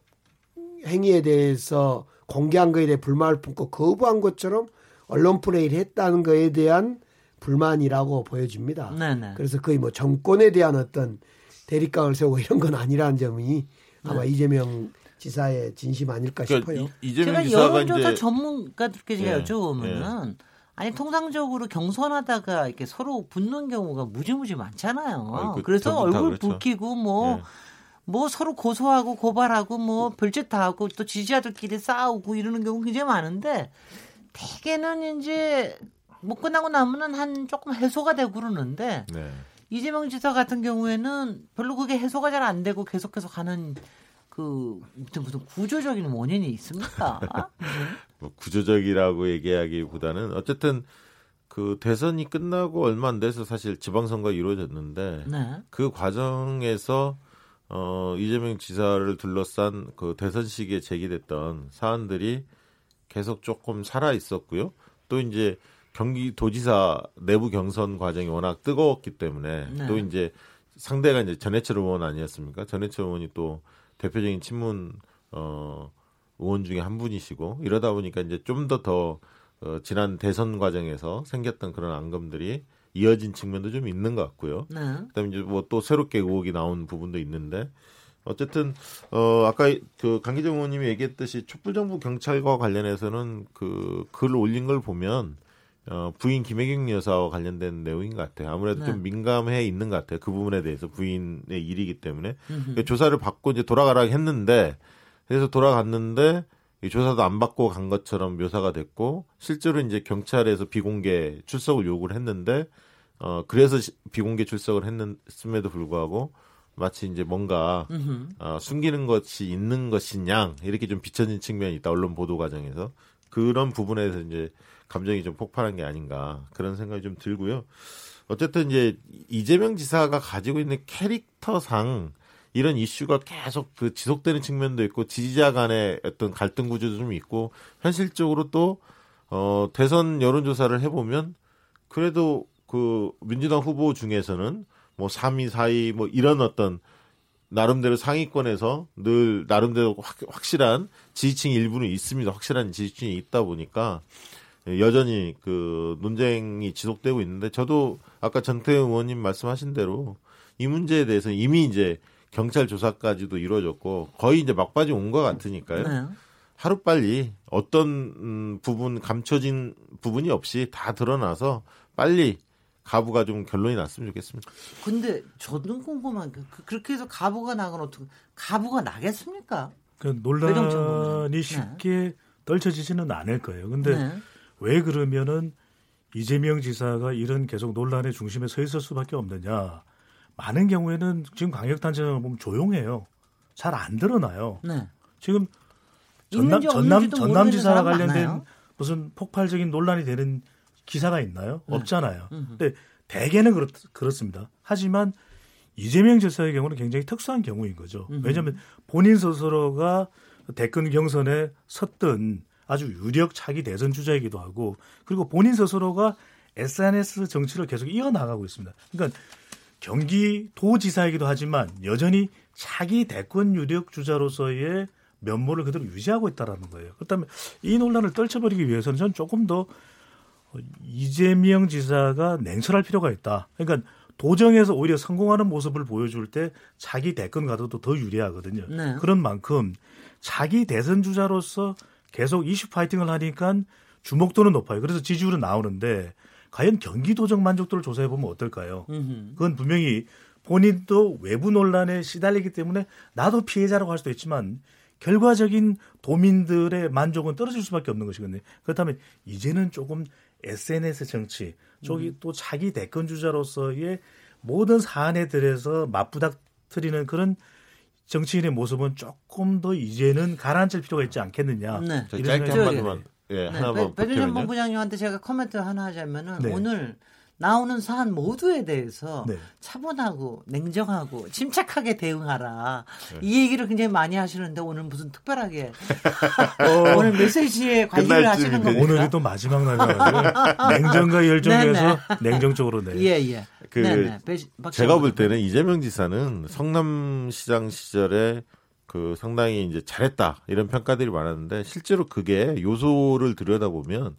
행위에 대해서 공개한 거에 대해 불만을 품고 거부한 것처럼 언론 플레이를 했다는 거에 대한 불만이라고 보여집니다. 네네. 그래서 거의 뭐 정권에 대한 어떤 대립각을 세우고 이런 건 아니라는 점이 아마 이재명 지사의 진심 아닐까 네. 그러니까 싶어요. 이, 제가 지사가 여론조사 이제 전문가들께 제가 예, 여쭤보면은 아니 통상적으로 경선하다가 이렇게 서로 붙는 경우가 무지무지 많잖아요. 아이고, 그래서 전부 다 얼굴 그렇죠. 붉히고 뭐 예. 뭐 서로 고소하고 고발하고 뭐 별짓 다 하고 또 지지자들끼리 싸우고 이러는 경우 굉장히 많은데 대개는 이제 뭐 끝나고 나면은 한 조금 해소가 되고 그러는데 네. 이재명 지사 같은 경우에는 별로 그게 해소가 잘 안 되고 계속 해서 가는 그 무슨 무슨 구조적인 원인이 있습니까? 뭐 구조적이라고 얘기하기보다는 어쨌든 그 대선이 끝나고 얼마 안 돼서 사실 지방선거가 이루어졌는데 네. 그 과정에서 어 이재명 지사를 둘러싼 그 대선 시기에 제기됐던 사안들이 계속 조금 살아 있었고요. 또 이제 경기도지사 내부 경선 과정이 워낙 뜨거웠기 때문에 네. 또 이제 상대가 이제 전해철 의원 아니었습니까? 전해철 의원이 또 대표적인 친문 어 의원 중에 한 분이시고 이러다 보니까 이제 좀더더 어, 지난 대선 과정에서 생겼던 그런 앙금들이 이어진 측면도 좀 있는 것 같고요. 네. 그다음에 이제 뭐 또 새롭게 의혹이 나온 부분도 있는데 어쨌든 어 아까 그 강기정 의원님이 얘기했듯이 촛불 정부 경찰과 관련해서는 그 글을 올린 걸 보면 어 부인 김혜경 여사와 관련된 내용인 것 같아요. 아무래도 네. 좀 민감해 있는 것 같아요. 그 부분에 대해서 부인의 일이기 때문에 그 조사를 받고 이제 돌아가라 했는데 그래서 돌아갔는데 이 조사도 안 받고 간 것처럼 묘사가 됐고 실제로 이제 경찰에서 비공개 출석을 요구를 했는데 어 그래서 시- 비공개 출석을 했음에도 불구하고 마치 이제 뭔가 어, 숨기는 것이 있는 것이냐 이렇게 좀 비춰진 측면이 있다 언론 보도 과정에서 그런 부분에서 이제 감정이 좀 폭발한 게 아닌가 그런 생각이 좀 들고요. 어쨌든 이제 이재명 지사가 가지고 있는 캐릭터상 이런 이슈가 계속 그 지속되는 측면도 있고 지지자 간의 어떤 갈등 구조도 좀 있고 현실적으로 또 어, 대선 여론조사를 해보면 그래도 그 민주당 후보 중에서는 뭐 3위, 4위 뭐 이런 어떤 나름대로 상위권에서 늘 나름대로 확, 확실한 지지층 일부는 있습니다. 확실한 지지층이 있다 보니까 여전히 그 논쟁이 지속되고 있는데 저도 아까 전태영 의원님 말씀하신 대로 이 문제에 대해서 이미 이제 경찰 조사까지도 이루어졌고 거의 이제 막바지 온 것 같으니까요. 네. 하루 빨리 어떤 음, 부분 감춰진 부분이 없이 다 드러나서 빨리 가부가 좀 결론이 났으면 좋겠습니다. 근데 저는 궁금한 게 그- 그렇게 해서 가부가 나건 어떻게 가부가 나겠습니까? 그 논란. 논란이 쉽게 떨쳐지지는 않을 거예요. 근데 네. 왜 그러면은 이재명 지사가 이런 계속 논란의 중심에 서 있을 수밖에 없느냐? 많은 경우에는 지금 광역단체장을 보면 조용해요. 잘 안 드러나요. 네. 지금 전남 전남 없는지도 전남 모르는 지사와 사람 관련된 많아요. 무슨 폭발적인 논란이 되는 기사가 있나요? 네. 없잖아요. 음흠. 근데 대개는 그렇, 그렇습니다. 하지만 이재명 지사의 경우는 굉장히 특수한 경우인 거죠. 왜냐하면 본인 스스로가 대권 경선에 섰던 아주 유력 차기 대선 주자이기도 하고 그리고 본인 스스로가 SNS 정치를 계속 이어나가고 있습니다. 그러니까 경기도지사이기도 하지만 여전히 차기 대권 유력 주자로서의 면모를 그대로 유지하고 있다라는 거예요. 그렇다면 이 논란을 떨쳐버리기 위해서는 저는 조금 더 어, 이재명 지사가 냉철할 필요가 있다. 그러니까 도정에서 오히려 성공하는 모습을 보여줄 때 자기 대권 가도도 더 유리하거든요. 네. 그런 만큼 자기 대선 주자로서 계속 이슈 파이팅을 하니까 주목도는 높아요. 그래서 지지율은 나오는데 과연 경기도정 만족도를 조사해 보면 어떨까요? 음흠. 그건 분명히 본인도 외부 논란에 시달리기 때문에 나도 피해자라고 할 수도 있지만 결과적인 도민들의 만족은 떨어질 수밖에 없는 것이거든요. 그렇다면 이제는 조금 SNS 정치, 저기 또 자기 대권 주자로서의 모든 사안에 들여서 맞부닥트리는 그런 정치인의 모습은 조금 더 이제는 가라앉을 필요가 있지 않겠느냐. 네. 저 이런 짧게 생각이 한마디만 예, 네. 하나만 보태면요. 본부장님한테 제가 코멘트 하나 하자면은 네. 오늘 나오는 사안 모두에 대해서 네. 차분하고 냉정하고 침착하게 대응하라. 네. 이 얘기를 굉장히 많이 하시는데 오늘 무슨 특별하게 오늘 메시지에 관심을 하시는. 겁니까? 오늘이 또 마지막 날이라서 냉정과 열정에서 냉정적으로 네. 예, 예. 그 네네. 박지원 제가 볼. 때는 이재명 지사는 성남시장 시절에 그 상당히 이제 잘했다 이런 평가들이 많았는데 실제로 그게 요소를 들여다보면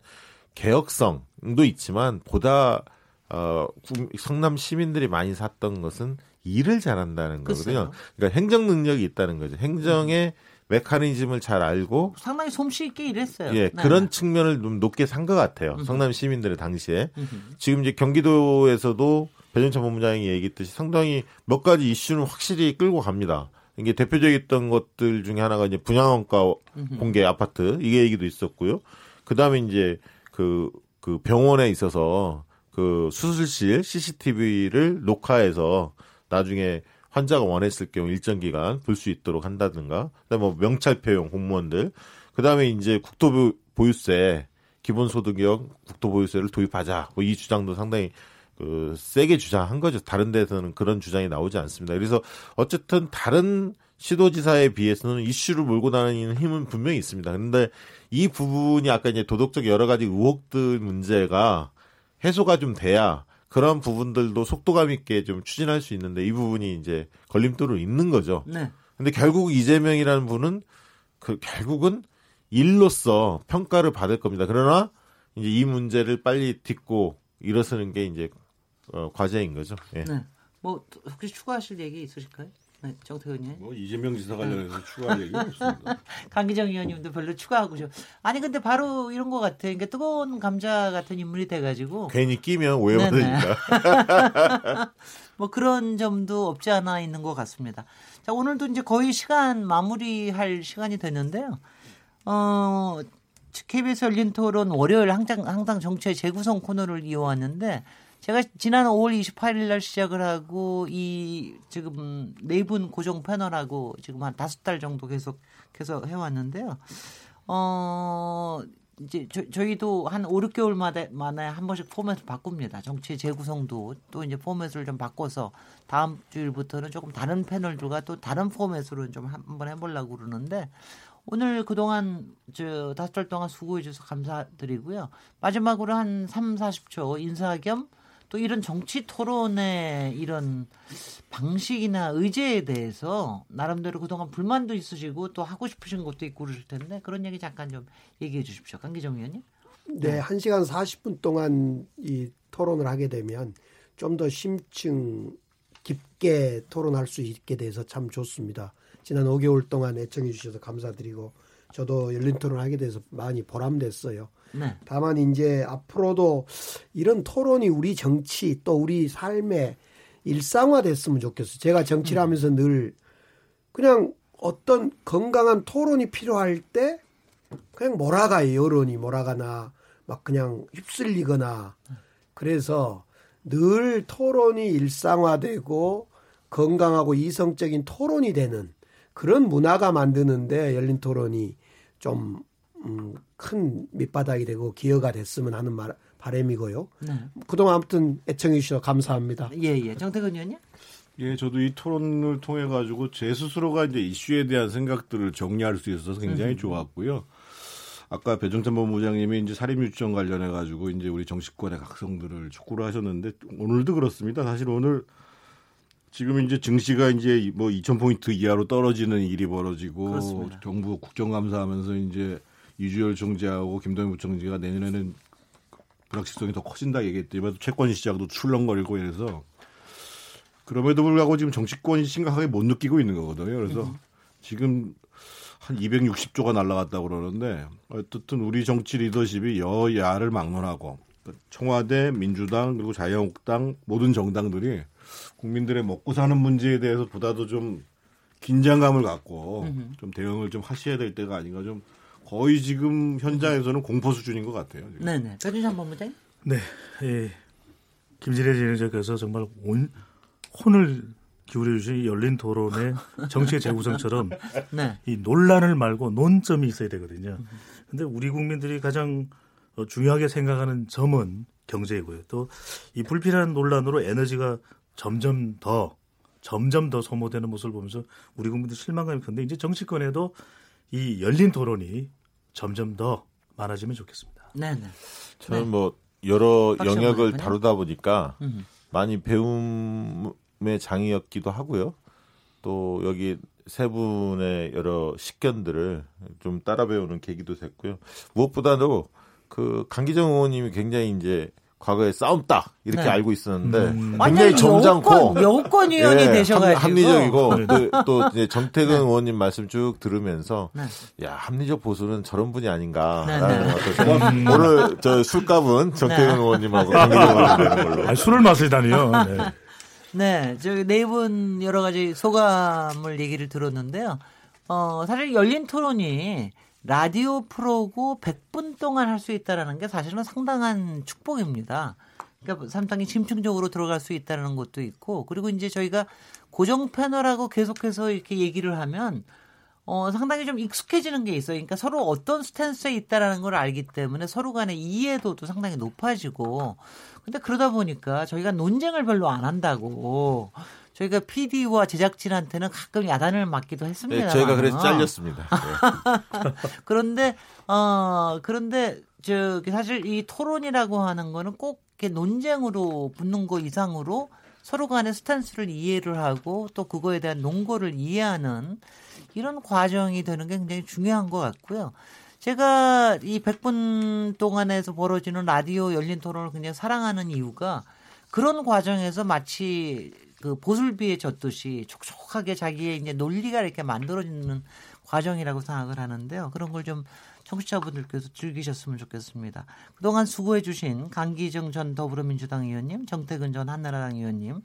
개혁성도 있지만 보다 어, 구- 성남 시민들이 많이 샀던 것은 일을 잘한다는 글쎄요. 거거든요. 그러니까 행정 능력이 있다는 거죠. 행정의 메커니즘을 잘 알고 상당히 솜씨 있게 일했어요. 예, 네. 그런 측면을 좀 높게 산 것 같아요. 성남 시민들의 당시에. 지금 이제 경기도에서도 배준찬 본부장이 얘기했듯이 상당히 몇 가지 이슈는 확실히 끌고 갑니다. 이게 대표적이었던 것들 중에 하나가 이제 분양원가 공개 아파트 이게 얘기도 있었고요. 그 다음에 이제 그, 그 병원에 있어서 그 수술실 CCTV를 녹화해서 나중에 환자가 원했을 경우 일정 기간 볼 수 있도록 한다든가, 그다음에 뭐 명찰표용 공무원들, 그다음에 이제 국토부 보유세 기본소득형 국토보유세를 도입하자. 뭐 이 주장도 상당히 그 세게 주장한 거죠. 다른 데서는 그런 주장이 나오지 않습니다. 그래서 어쨌든 다른 시도지사에 비해서는 이슈를 몰고 다니는 힘은 분명히 있습니다. 그런데 이 부분이 아까 이제 도덕적 여러 가지 의혹들 문제가 해소가 좀 돼야 그런 부분들도 속도감 있게 좀 추진할 수 있는데 이 부분이 이제 걸림돌을 있는 거죠. 네. 근데 결국 이재명이라는 분은 그 결국은 일로서 평가를 받을 겁니다. 그러나 이제 이 문제를 빨리 딛고 일어서는 게 이제 어, 과제인 거죠. 예. 네. 뭐 혹시 추가하실 얘기 있으실까요? 네, 정태 의원님. 뭐 이재명 지사 관련해서 추가할 얘기는 없습니다. 강기정 의원님도 별로 추가하고 싶. 아니 근데 바로 이런 것 같아. 그러니까 뜨거운 감자 같은 인물이 돼가지고 괜히 끼면. 오해받으니까. 뭐 그런 점도 없지 않아 있는 것 같습니다. 자 오늘도 이제 거의 시간 마무리할 시간이 됐는데요. 어 KBS 열린 토론 월요일 항상 항상 정치의 재구성 코너를 이어왔는데 제가 지난 5월 28일 날 시작을 하고 이 지금 네 분 고정 패널하고 지금 한 다섯 달 정도 계속 계속 해왔는데요. 어 이제 저, 희도한 5, 6개월 만에, 만에 한 번씩 포맷을 바꿉니다. 정치 재구성도 또 이제 포맷을 좀 바꿔서 다음 주일부터는 조금 다른 패널들과 또 다른 포맷으로 좀 한번 해보려고 그러는데 오늘 그동안 저 다섯 달 동안 수고해 주셔서 감사드리고요. 마지막으로 한 3, 40초 인사 겸 또 이런 정치 토론의 이런 방식이나 의제에 대해서 나름대로 그동안 불만도 있으시고 또 하고 싶으신 것도 있고 그러실 텐데 그런 얘기 잠깐 좀 얘기해 주십시오. 강기정 의원님. 네, 1시간 40분 동안 이 토론을 하게 되면 좀 더 심층 깊게 토론할 수 있게 돼서 참 좋습니다. 지난 5개월 동안 애청해 주셔서 감사드리고 저도 열린 토론 하게 돼서 많이 보람됐어요. 네. 다만 이제 앞으로도 이런 토론이 우리 정치 또 우리 삶에 일상화됐으면 좋겠어요. 제가 정치를 음. 하면서 늘 그냥 어떤 건강한 토론이 필요할 때 그냥 몰아가요. 여론이 몰아가나 막 그냥 휩쓸리거나 그래서 늘 토론이 일상화되고 건강하고 이성적인 토론이 되는 그런 문화가 만드는데 열린 토론이 좀 음, 큰 밑바닥이 되고 기여가 됐으면 하는 말, 바람이고요. 네. 그동안 아무튼 애청해 주셔서 감사합니다. 예, 예. 정태근 의원님? 예, 저도 이 토론을 통해 가지고 제 스스로가 이제 이슈에 대한 생각들을 정리할 수 있어서 굉장히 음. 좋았고요. 아까 배정찬 본부장님이 이제 사립 유치원 관련해 가지고 이제 우리 정치권의 각성들을 촉구를 하셨는데 오늘도 그렇습니다. 사실 오늘 지금 이제 증시가 이제 뭐 2,000포인트 이하로 떨어지는 일이 벌어지고 그렇습니다. 정부 국정감사하면서 이제 이주열 총재하고 김동연 부총재가 내년에는 불확실성이 더 커진다 얘기했더니 채권 시장도 출렁거리고 이래서 그럼에도 불구하고 지금 정치권이 심각하게 못 느끼고 있는 거거든요. 그래서 음. 지금 한 260조가 날라갔다고 그러는데 어쨌든 우리 정치 리더십이 여야를 막론하고 청와대, 민주당 그리고 자유한국당 모든 정당들이 국민들의 먹고 사는 문제에 대해서 보다도 좀 긴장감을 갖고 좀 대응을 좀 하셔야 될 때가 아닌가 좀 거의 지금 현장에서는 공포 수준인 것 같아요. 지금. 네네. 변희상 본부장. 네. 예. 김진애 진행자께서 정말 온 혼을 기울여 주신 열린 토론의 정치의 재구성처럼 네. 이 논란을 말고 논점이 있어야 되거든요. 근데 우리 국민들이 가장 어, 중요하게 생각하는 점은 경제이고요. 또 이 불필요한 논란으로 에너지가 점점 더 점점 더 소모되는 모습을 보면서 우리 국민들 실망감이 큰데 이제 정치권에도 이 열린 토론이 점점 더 많아지면 좋겠습니다. 네, 네. 저는 네. 뭐 여러 영역을 다루다 보니까 음. 많이 배움의 장이었기도 하고요. 또 여기 세 분의 여러 식견들을 좀 따라 배우는 계기도 됐고요. 무엇보다도 그 강기정 의원님이 굉장히 이제 과거에 싸움다 이렇게 네. 알고 있었는데 음. 굉장히 점잖고 여권 의원이 예, 되셔가지고 합리적이고 네. 그, 또 이제 정태근 네. 의원님 말씀 쭉 들으면서 네. 야 합리적 보수는 저런 분이 아닌가라는 네, 어떤 음. 오늘 저 술값은 정태근 의원님하고 되는 걸로. 아니, 술을 마시다니요. 네, 저기 네분 여러 가지 소감을 얘기를 들었는데요. 어 사실 열린 토론이 라디오 프로고 100분 동안 할 수 있다라는 게 사실은 상당한 축복입니다. 그러니까 상당히 심층적으로 들어갈 수 있다는 것도 있고 그리고 이제 저희가 고정 패널하고 계속해서 이렇게 얘기를 하면 어, 상당히 좀 익숙해지는 게 있어요. 그러니까 서로 어떤 스탠스에 있다라는 걸 알기 때문에 서로 간의 이해도도 상당히 높아지고. 근데 그러다 보니까 저희가 논쟁을 별로 안 한다고 저희가 PD와 제작진한테는 가끔 야단을 맞기도 했습니다. 네, 저희가 그래서 잘렸습니다. 네. 그런데 어 그런데 저 사실 이 토론이라고 하는 거는 꼭 이렇게 논쟁으로 붙는 거 이상으로 서로 간의 스탠스를 이해를 하고 또 그거에 대한 논거를 이해하는 이런 과정이 되는 게 굉장히 중요한 것 같고요. 제가 이 100분 동안에서 벌어지는 라디오 열린 토론을 굉장히 사랑하는 이유가 그런 과정에서 마치 그 보슬비에 젖듯이 촉촉하게 자기의 이제 논리가 이렇게 만들어지는 과정이라고 생각을 하는데요. 그런 걸 좀 청취자분들께서 즐기셨으면 좋겠습니다. 그동안 수고해주신 강기정 전 더불어민주당 의원님, 정태근 전 한나라당 의원님,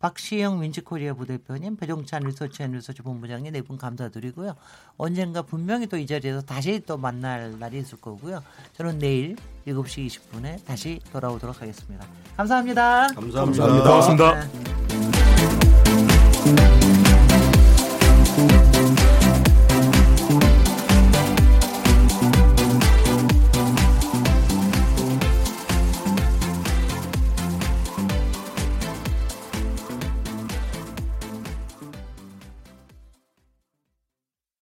박시영 윈지코리아 부대표님, 배종찬 리서치 앤 리서치 본부장님 네 분 감사드리고요. 언젠가 분명히 또 이 자리에서 다시 또 만날 날이 있을 거고요. 저는 내일 7시 20분에 다시 돌아오도록 하겠습니다. 감사합니다. 감사합니다. 감사합니다. 고맙습니다. 네. thank you